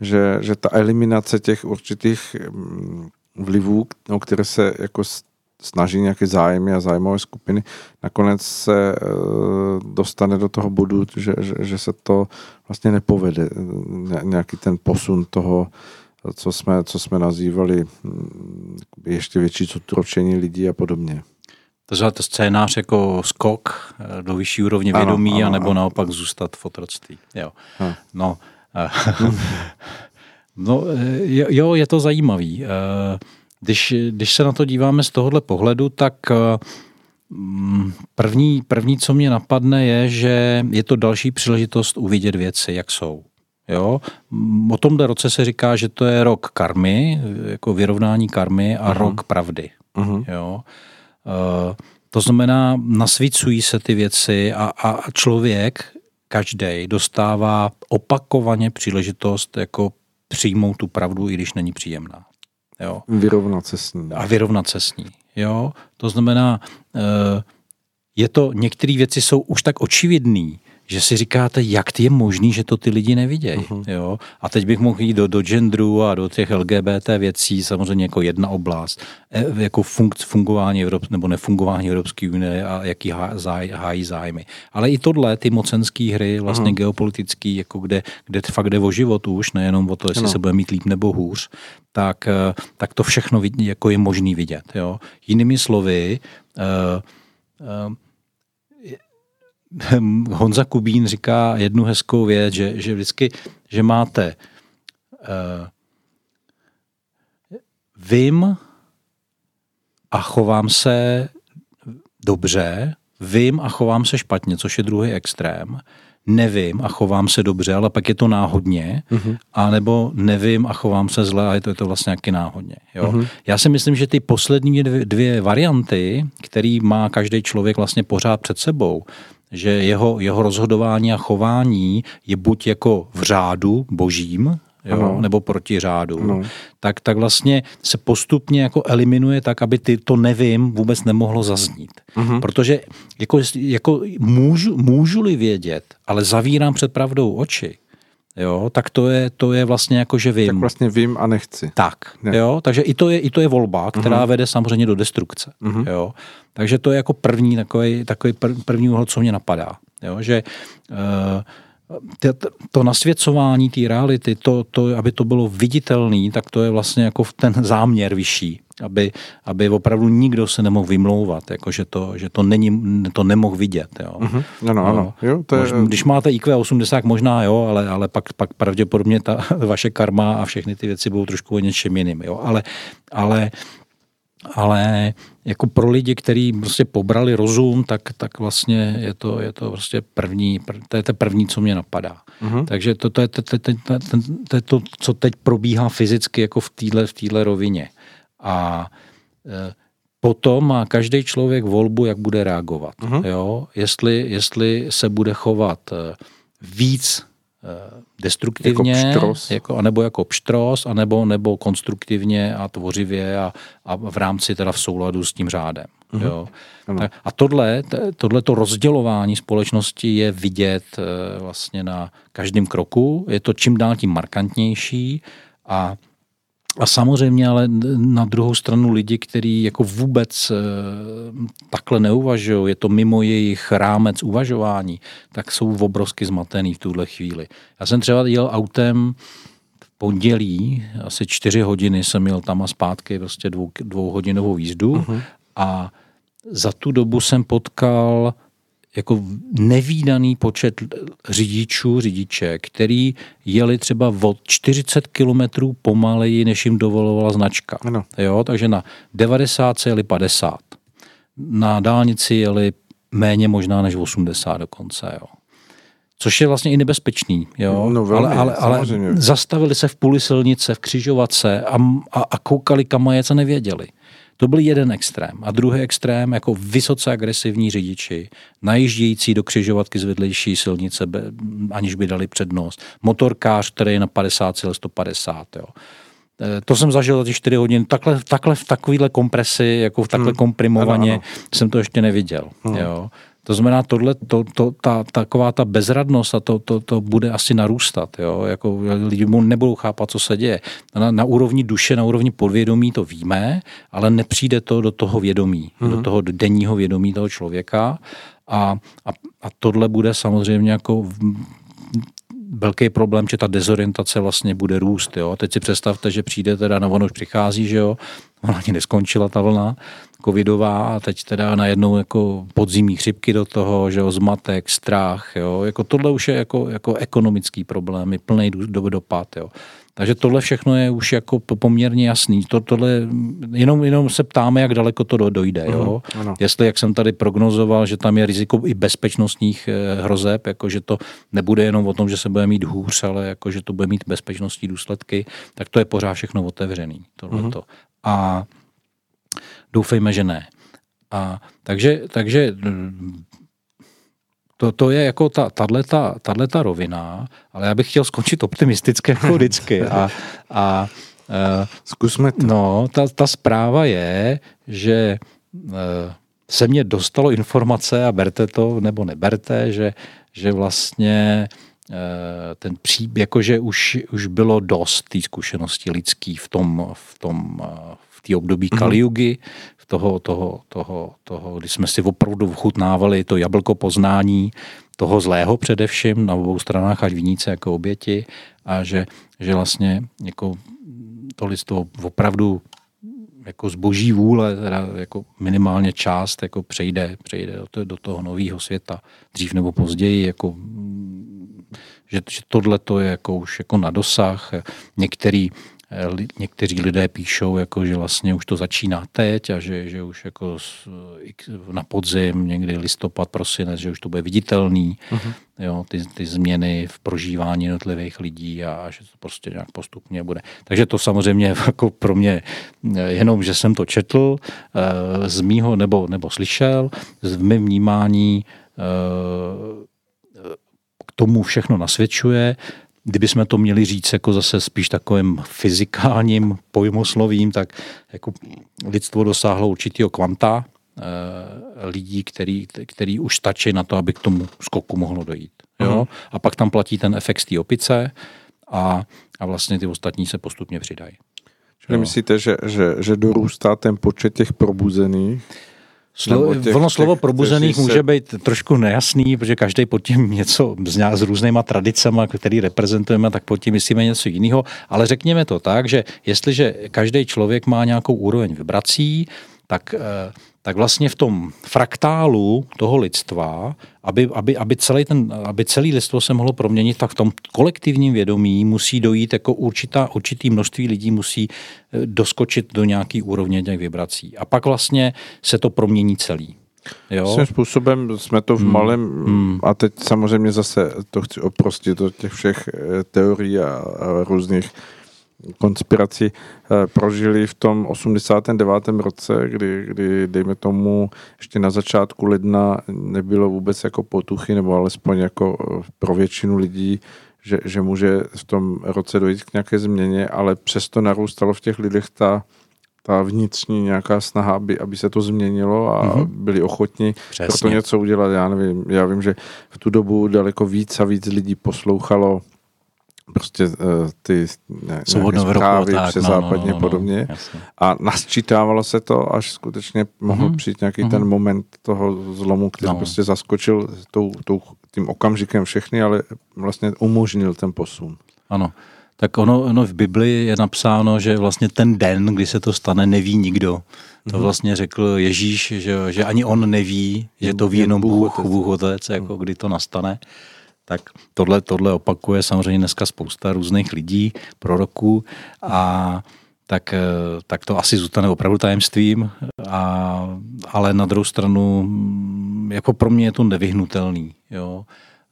že, že ta eliminace těch určitých mm, vlivů, o které se jako snaží nějaké zájmy a zájmové skupiny, nakonec se eh, dostane do toho bodu, že, že, že se to vlastně nepovede, nějaký ten posun toho, co jsme, co jsme nazývali mm, ještě větší zotročení lidí a podobně. To je to scénář jako skok eh, do vyšší úrovně vědomí, ano, ano, anebo ano. naopak zůstat v otroctví. Jo. Hm. No, eh, no, eh, jo, je to zajímavý. Když, když se na to díváme z tohohle pohledu, tak mm, první, první, co mě napadne, je, že je to další příležitost uvidět věci, jak jsou. Jo? O tomhle roce se říká, že to je rok karmy, jako vyrovnání karmy a uh-huh. rok pravdy. Uh-huh. Jo? To znamená, nasvícují se ty věci a, a člověk, každý dostává opakovaně příležitost jako přijmout tu pravdu, i když není příjemná. Jo. Vyrovnat se s ní. A vyrovnat se s ní. Jo? To znamená, eh, je to, některé věci jsou už tak očividné, že si říkáte, jak je možný, že to ty lidi nevidějí. Uh-huh. Jo? A teď bych mohl jít do, do genderu a do těch LGBT věcí, samozřejmě jako jedna oblast, e, jako funk, fungování Evrop, nebo nefungování Evropské unie a jaký hájí, hájí zájmy. Ale i tohle, ty mocenské hry, vlastně uh-huh. geopolitické, jako kde, kde fakt jde o život už, nejenom o to, jestli no. se bude mít líp nebo hůř, tak, e, tak to všechno jako je možný vidět. Jo? Jinými slovy, uh, uh, Honza Kubín říká jednu hezkou věc, že, že vždycky, že máte uh, vím a chovám se dobře, vím a chovám se špatně, což je druhý extrém, nevím a chovám se dobře, ale pak je to náhodně, uh-huh. a nebo nevím a chovám se zle a je to, je to vlastně nějaký náhodně. Jo? Uh-huh. Já si myslím, že ty poslední dvě, dvě varianty, který má každý člověk vlastně pořád před sebou, že jeho, jeho rozhodování a chování je buď jako v řádu božím, jo, nebo proti řádu, ano. tak, tak vlastně se postupně jako eliminuje tak, aby ty to nevím vůbec nemohlo zaznít. Uh-huh. Protože jako, jako můžu, můžu-li vědět, ale zavírám před pravdou oči, jo, tak to je, to je vlastně jako, že vím. Tak vlastně vím a nechci. Tak, ne. jo, takže i to je, i to je volba, která uh-huh. vede samozřejmě do destrukce, uh-huh. jo. Takže to je jako první takový, takový první úhel, co mě napadá, jo, že uh, to nasvěcování té reality, to, to, aby to bylo viditelné, tak to je vlastně jako ten záměr vyšší, aby, aby opravdu nikdo se nemohl vymlouvat, jako že, to, že to, není, to nemohl vidět. Jo. Uh-huh. Ano, ano. Jo, to je... Když máte IQ 80, možná jo, ale, ale pak, pak pravděpodobně ta vaše karma a všechny ty věci budou trošku o něčem jiným. Jo. Ale, ale ale jako pro lidi, kteří prostě pobrali rozum, tak, tak vlastně je to, je to prostě první, to je to první, co mě napadá. Uh-huh. Takže to, to, je, to, to, to, to, to je to, co teď probíhá fyzicky jako v téhle v týhle rovině. A e, potom má každý člověk volbu, jak bude reagovat. Uh-huh. Jo? Jestli, jestli se bude chovat e, víc e, destruktivně, jako pštros. jako, anebo jako pštros, anebo nebo konstruktivně a tvořivě a, a v rámci teda v souladu s tím řádem. Mm-hmm. Jo. Tak, a tohle, tohle to rozdělování společnosti je vidět vlastně na každém kroku. Je to čím dál tím markantnější a a samozřejmě ale na druhou stranu lidi, kteří jako vůbec e, takhle neuvažují, je to mimo jejich rámec uvažování, tak jsou obrovsky zmatený v tuhle chvíli. Já jsem třeba jel autem v pondělí, asi čtyři hodiny jsem jel tam a zpátky, prostě dvou, dvouhodinovou jízdu uh-huh. a za tu dobu jsem potkal jako nevýdaný počet řidičů, řidiče, který jeli třeba od 40 kilometrů pomaleji, než jim dovolovala značka. Ano. Jo, takže na 90 jeli 50. Na dálnici jeli méně možná než 80 dokonce. Jo. Což je vlastně i nebezpečný. Jo? No velmi, ale, ale, ale zastavili se v půli silnice, v křižovatce a, a, a koukali kam a nevěděli. To byl jeden extrém. A druhý extrém, jako vysoce agresivní řidiči, najíždějící do křižovatky z vedlejší silnice, aniž by dali přednost. Motorkář, který je na 50 cíl 150. Jo. E, to jsem zažil za ty 4 hodiny. Takhle, takhle v takovýhle kompresi, jako v takhle hmm. komprimovaně, ano, ano. jsem to ještě neviděl. Hmm. Jo. To znamená, tohle, to, to, ta, taková ta bezradnost a to, to, to bude asi narůstat. Jo? Jako lidi mu nebudou chápat, co se děje. Na, na úrovni duše, na úrovni podvědomí to víme, ale nepřijde to do toho vědomí, mm-hmm. do mhm. toho denního vědomí toho člověka. A, a, a tohle bude samozřejmě jako velký problém, že ta dezorientace vlastně bude růst. Jo? Teď si představte, že přijde teda, na ono už přichází, že jo, ona ani neskončila ta vlna covidová a teď teda najednou jako podzimní chřipky do toho, že jo, zmatek, strach, jo, jako tohle už je jako, jako ekonomický problém, je plný dopad, jo. Takže tohle všechno je už jako poměrně jasný. To, tohle, jenom, jenom se ptáme, jak daleko to dojde. Jo? Uh-huh, Jestli, jak jsem tady prognozoval, že tam je riziko i bezpečnostních eh, hrozeb, jako že to nebude jenom o tom, že se bude mít hůř, ale jako že to bude mít bezpečnostní důsledky, tak to je pořád všechno otevřený. Tohleto. Uh-huh. A doufejme, že ne. A takže, takže to, to je jako ta, tato, tato rovina, ale já bych chtěl skončit optimisticky jako vždycky. A, a uh, Zkusme to. No, ta, ta zpráva je, že uh, se mně dostalo informace a berte to nebo neberte, že, že vlastně uh, ten příběh, jakože už, už bylo dost té zkušenosti lidský v tom, v tom, té období mm-hmm. Kaliugy, toho, toho, toho, toho, kdy jsme si opravdu vchutnávali to jablko poznání toho zlého především na obou stranách až viníce jako oběti a že, že vlastně jako to lidstvo opravdu jako zboží vůle, teda jako minimálně část jako přejde, přejde do, to, do toho nového světa dřív nebo později, jako že, že tohle to je jako už jako na dosah. Některý někteří lidé píšou, jako, že vlastně už to začíná teď a že, že už jako na podzim, někdy listopad, prosinec, že už to bude viditelný, uh-huh. jo, ty, ty změny v prožívání jednotlivých lidí a, a že to prostě nějak postupně bude. Takže to samozřejmě jako pro mě jenom, že jsem to četl eh, z mýho nebo, nebo slyšel, z mým vnímání eh, k tomu všechno nasvědčuje. Kdybychom to měli říct jako zase spíš takovým fyzikálním pojmoslovím, tak jako lidstvo dosáhlo určitého kvanta e, lidí, který, který už stačí na to, aby k tomu skoku mohlo dojít. Jo? Uh-huh. A pak tam platí ten efekt té opice a, a vlastně ty ostatní se postupně přidají. Čili myslíte, že, že, že dorůstá ten počet těch probuzených? Slo, těch, ono slovo těch, probuzených se... může být trošku nejasný, protože každý pod tím něco s, s různýma tradicemi, který reprezentujeme, tak pod tím myslíme něco jiného. Ale řekněme to tak, že jestliže každý člověk má nějakou úroveň vibrací, tak, eh, tak vlastně v tom fraktálu toho lidstva, aby, aby, aby, celý ten, aby celý lidstvo se mohlo proměnit, tak v tom kolektivním vědomí musí dojít jako určitá, určitý množství lidí musí eh, doskočit do nějaký úrovně těch vibrací. A pak vlastně se to promění celý. Jo? Svým způsobem jsme to v hmm. malém, hmm. a teď samozřejmě zase to chci oprostit do těch všech eh, teorií a, a různých konspiraci eh, prožili v tom 89. roce, kdy, kdy, dejme tomu, ještě na začátku ledna nebylo vůbec jako potuchy, nebo alespoň jako eh, pro většinu lidí, že, že může v tom roce dojít k nějaké změně, ale přesto narůstalo v těch lidech ta, ta vnitřní nějaká snaha, aby, aby se to změnilo a mm-hmm. byli ochotni pro to něco udělat. Já nevím, já vím, že v tu dobu daleko víc a víc lidí poslouchalo prostě uh, ty ne, zprávy tak, přes no, západně no, no, podobně. No, a nasčítávalo se to, až skutečně mohl mm-hmm. přijít nějaký mm-hmm. ten moment toho zlomu, který no. prostě zaskočil tou, tou, tím okamžikem všechny, ale vlastně umožnil ten posun. Ano. Tak ono, ono v Bibli je napsáno, že vlastně ten den, kdy se to stane, neví nikdo. To mhm. vlastně řekl Ježíš, že, že ani on neví, že to ví jenom Bůh, Bůh Otec, jako kdy to nastane tak tohle, tohle opakuje samozřejmě dneska spousta různých lidí, proroků a tak, eh, tak to asi zůstane opravdu tajemstvím, a, ale na druhou stranu mm, jako pro mě je to nevyhnutelný. Jo.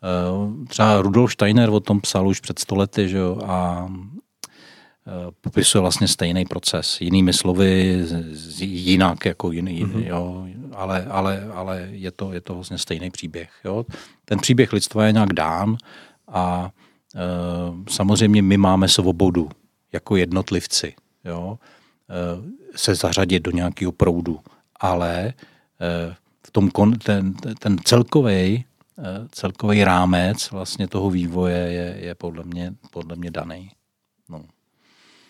Eh, třeba Rudolf Steiner o tom psal už před stolety že jo, a Eh, popisuje vlastně stejný proces. Jinými slovy, jinak jako jiný, mm-hmm. jo, ale, ale, ale je, to, je to vlastně stejný příběh. Jo. Ten příběh lidstva je nějak dán a e, samozřejmě my máme svobodu jako jednotlivci jo, e, se zařadit do nějakého proudu, ale e, v tom kon, ten, ten celkový celkový rámec vlastně toho vývoje je, je podle mě, podle mě daný. No.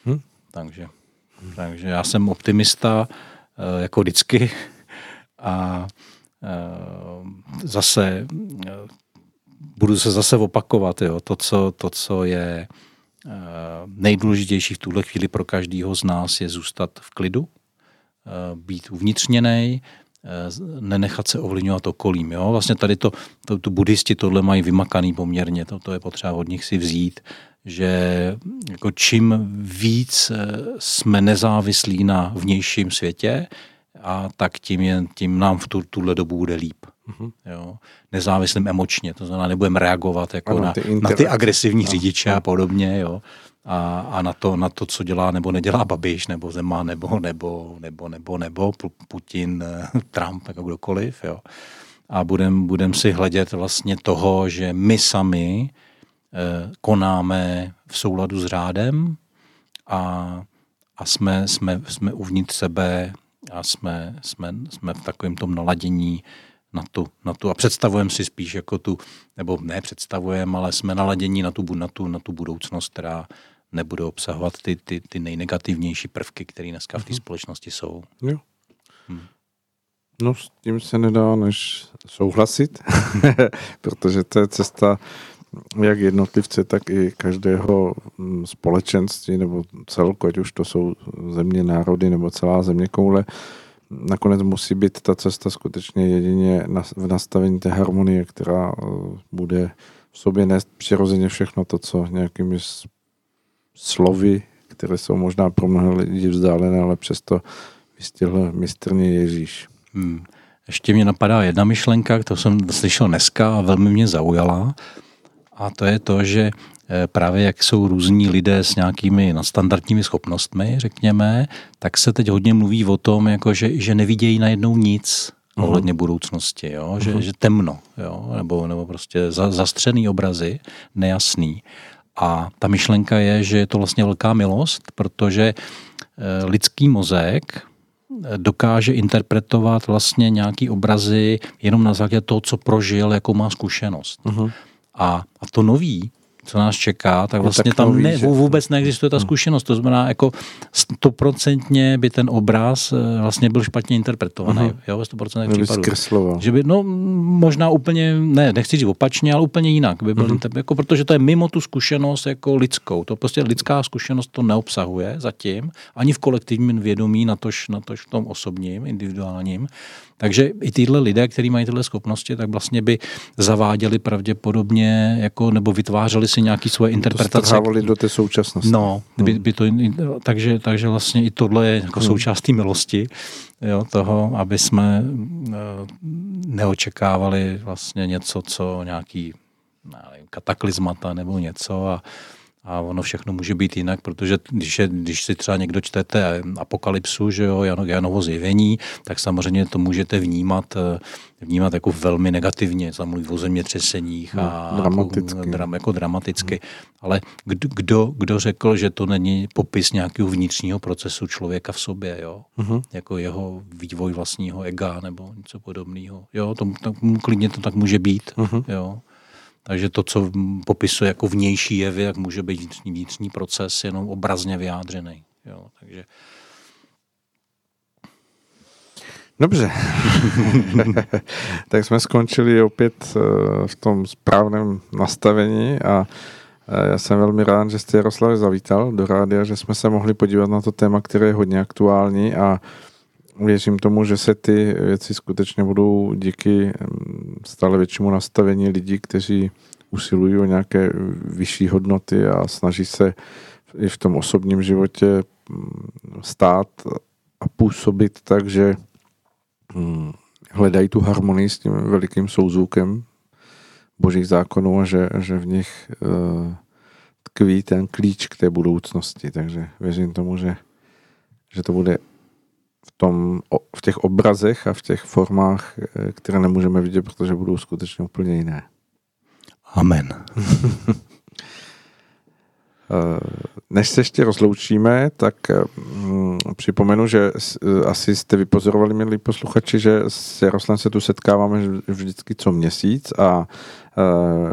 Hmm? Takže, takže já jsem optimista eh, jako vždycky a eh, zase eh, budu se zase opakovat. Jo. To, co, to, co je nejdůležitější v tuhle chvíli pro každého z nás, je zůstat v klidu, být uvnitřněný, nenechat se ovlivňovat okolím. Jo? Vlastně tady to, to, tu buddhisti tohle mají vymakaný poměrně, to, to je potřeba od nich si vzít že jako čím víc eh, jsme nezávislí na vnějším světě, a tak tím, je, tím nám v tu, tuhle dobu bude líp. Mm-hmm. Jo. Nezávislým emočně, to znamená, nebudeme reagovat jako ano, na, ty na ty agresivní no. řidiče a podobně. Jo. A, a na, to, na to, co dělá nebo nedělá Babiš, nebo Zema, nebo, nebo, nebo, nebo, nebo Putin, Trump, jako kdokoliv. Jo. A budeme budem si hledět vlastně toho, že my sami Eh, konáme v souladu s řádem a, a jsme, jsme, jsme uvnitř sebe a jsme, jsme, jsme v takovém tom naladění na tu, na tu a představujeme si spíš jako tu, nebo ne představujeme, ale jsme naladění na tu, na tu, na tu budoucnost, která nebude obsahovat ty, ty, ty nejnegativnější prvky, které dneska v té mhm. společnosti jsou. Jo. Hmm. No s tím se nedá než souhlasit, protože to je cesta jak jednotlivce, tak i každého mm, společenství nebo celku, ať už to jsou země, národy nebo celá země koule, nakonec musí být ta cesta skutečně jedině v nastavení té harmonie, která eh, bude v sobě nést přirozeně všechno to, co nějakými slovy, které jsou možná pro mnohé lidi vzdálené, ale přesto vystihl mistrně Ježíš. Hmm. Ještě mě napadá jedna myšlenka, to jsem slyšel dneska a velmi mě zaujala. A to je to, že eh, právě jak jsou různí lidé s nějakými nadstandardními schopnostmi, řekněme, tak se teď hodně mluví o tom, jako že, že nevidějí najednou nic uh-huh. ohledně budoucnosti, jo? Že, uh-huh. že temno, jo? Nebo, nebo prostě za, zastřený obrazy, nejasný. A ta myšlenka je, že je to vlastně velká milost, protože eh, lidský mozek eh, dokáže interpretovat vlastně nějaký obrazy jenom na základě toho, co prožil, jakou má zkušenost. Uh-huh. A, a to nový co nás čeká, tak vlastně tam ne, vůbec neexistuje ta hmm. zkušenost. To znamená, jako stoprocentně by ten obraz eh, vlastně byl špatně interpretovaný. Uh-huh. Jo, ve 100% případů. Že by, no, možná úplně, ne, nechci říct opačně, ale úplně jinak by byl uh-huh. inter, jako, protože to je mimo tu zkušenost jako lidskou. To prostě lidská zkušenost to neobsahuje zatím, ani v kolektivním vědomí, natož, natož v tom osobním, individuálním. Takže i tyhle lidé, kteří mají tyhle schopnosti, tak vlastně by zaváděli pravděpodobně, jako, nebo vytvářeli si nějaký svoje interpretace. To do té současnosti. No, hmm. by, by to, takže, takže vlastně i tohle je jako hmm. součást té milosti, jo, toho, aby jsme eh, neočekávali vlastně něco, co nějaký nevím, kataklizmata nebo něco a a ono všechno může být jinak, protože když, je, když si třeba někdo čtete apokalypsu, že jo, Jano, Janovo zjevení, tak samozřejmě to můžete vnímat, eh, vnímat jako velmi negativně, tam mluví o zemětřeseních a no, dramaticky. Jako, dram, jako dramaticky. Hmm. Ale kdo, kdo, kdo řekl, že to není popis nějakého vnitřního procesu člověka v sobě, jo? Hmm. Jako jeho vývoj vlastního ega nebo něco podobného. Jo, to, to, klidně to tak může být, hmm. jo. Takže to, co popisuje jako vnější jevy, jak může být vnitřní, vnitřní proces jenom obrazně vyjádřený. Jo, takže... Dobře. tak jsme skončili opět eh, v tom správném nastavení a eh, já jsem velmi rád, že jste Jaroslav zavítal do rádia, že jsme se mohli podívat na to téma, které je hodně aktuální a věřím tomu, že se ty věci skutečně budou díky mm, stále většímu nastavení lidí, kteří usilují o nějaké vyšší hodnoty a snaží se i v tom osobním životě mm, stát a působit tak, že mm, hledají tu harmonii s tím velikým souzvukem božích zákonů a že, že v nich uh, tkví ten klíč k té budoucnosti. Takže věřím tomu, že, že to bude tom, v těch obrazech a v těch formách, eh, které nemůžeme vidět, protože budou skutečně úplně jiné. Amen. Eh, než se ještě rozloučíme, tak hm, připomenu, že asi jste vypozorovali, milí posluchači, že s Jaroslavem se tu setkáváme vždycky co měsíc a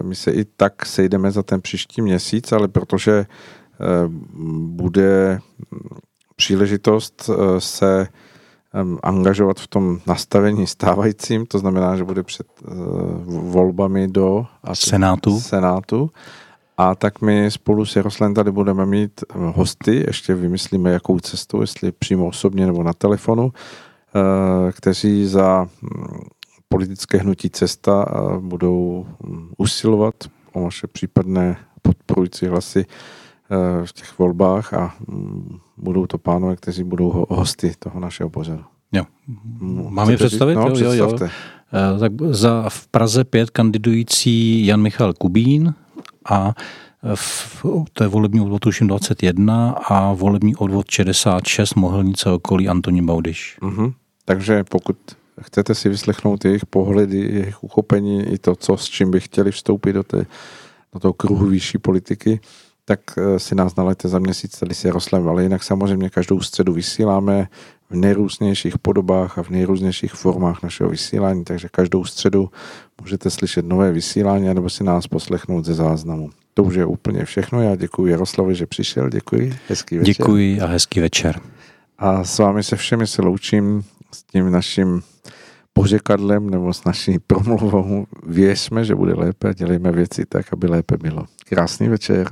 my se i tak sejdeme za ten příští měsíc, ale protože bude příležitost se angažovat v tom nastavení stávajícím, to znamená, že bude před uh, volbami do Senátu. Senátu. A tak my spolu s Jaroslavem tady budeme mít hosty, ještě vymyslíme, jakou cestu, jestli přímo osobně nebo na telefonu, uh, kteří za um, politické hnutí cesta uh, budou um, usilovat o vaše případné podporující hlasy Eh, v těch volbách a mm, budou to pánové, kteří budou hosty toho našeho pořadu. Jo. Mám je představit? No, jo, jo, jo. Eh, tak za v Praze pět kandidující Jan Michal Kubín a v, to je volební odvod tuším 21 a volební odvod 66 Mohelnice okolí Antonín Baudiš. Uh-huh. Takže pokud chcete si vyslechnout jejich pohledy, jejich uchopení i to, co s čím by chtěli vstoupit do, té, do toho kruhu vyšší politiky, tak eh, si nás nalejte za měsíc tady s Jaroslavem, ale jinak samozřejmě každou středu vysíláme v nejrůznějších podobách a v nejrůznějších formách našeho vysílání, takže každou středu můžete slyšet nové vysílání nebo si nás poslechnout ze záznamu. To už je úplně všechno. Já děkuji Jaroslavi, že přišel. Děkuji. Hezký večer. Děkuji a hezký večer. A s vámi se všemi se loučím s tím naším pořekadlem nebo s naší promluvou. Věřme, že bude lépe a dělejme věci tak, aby lépe bylo. Krásný večer.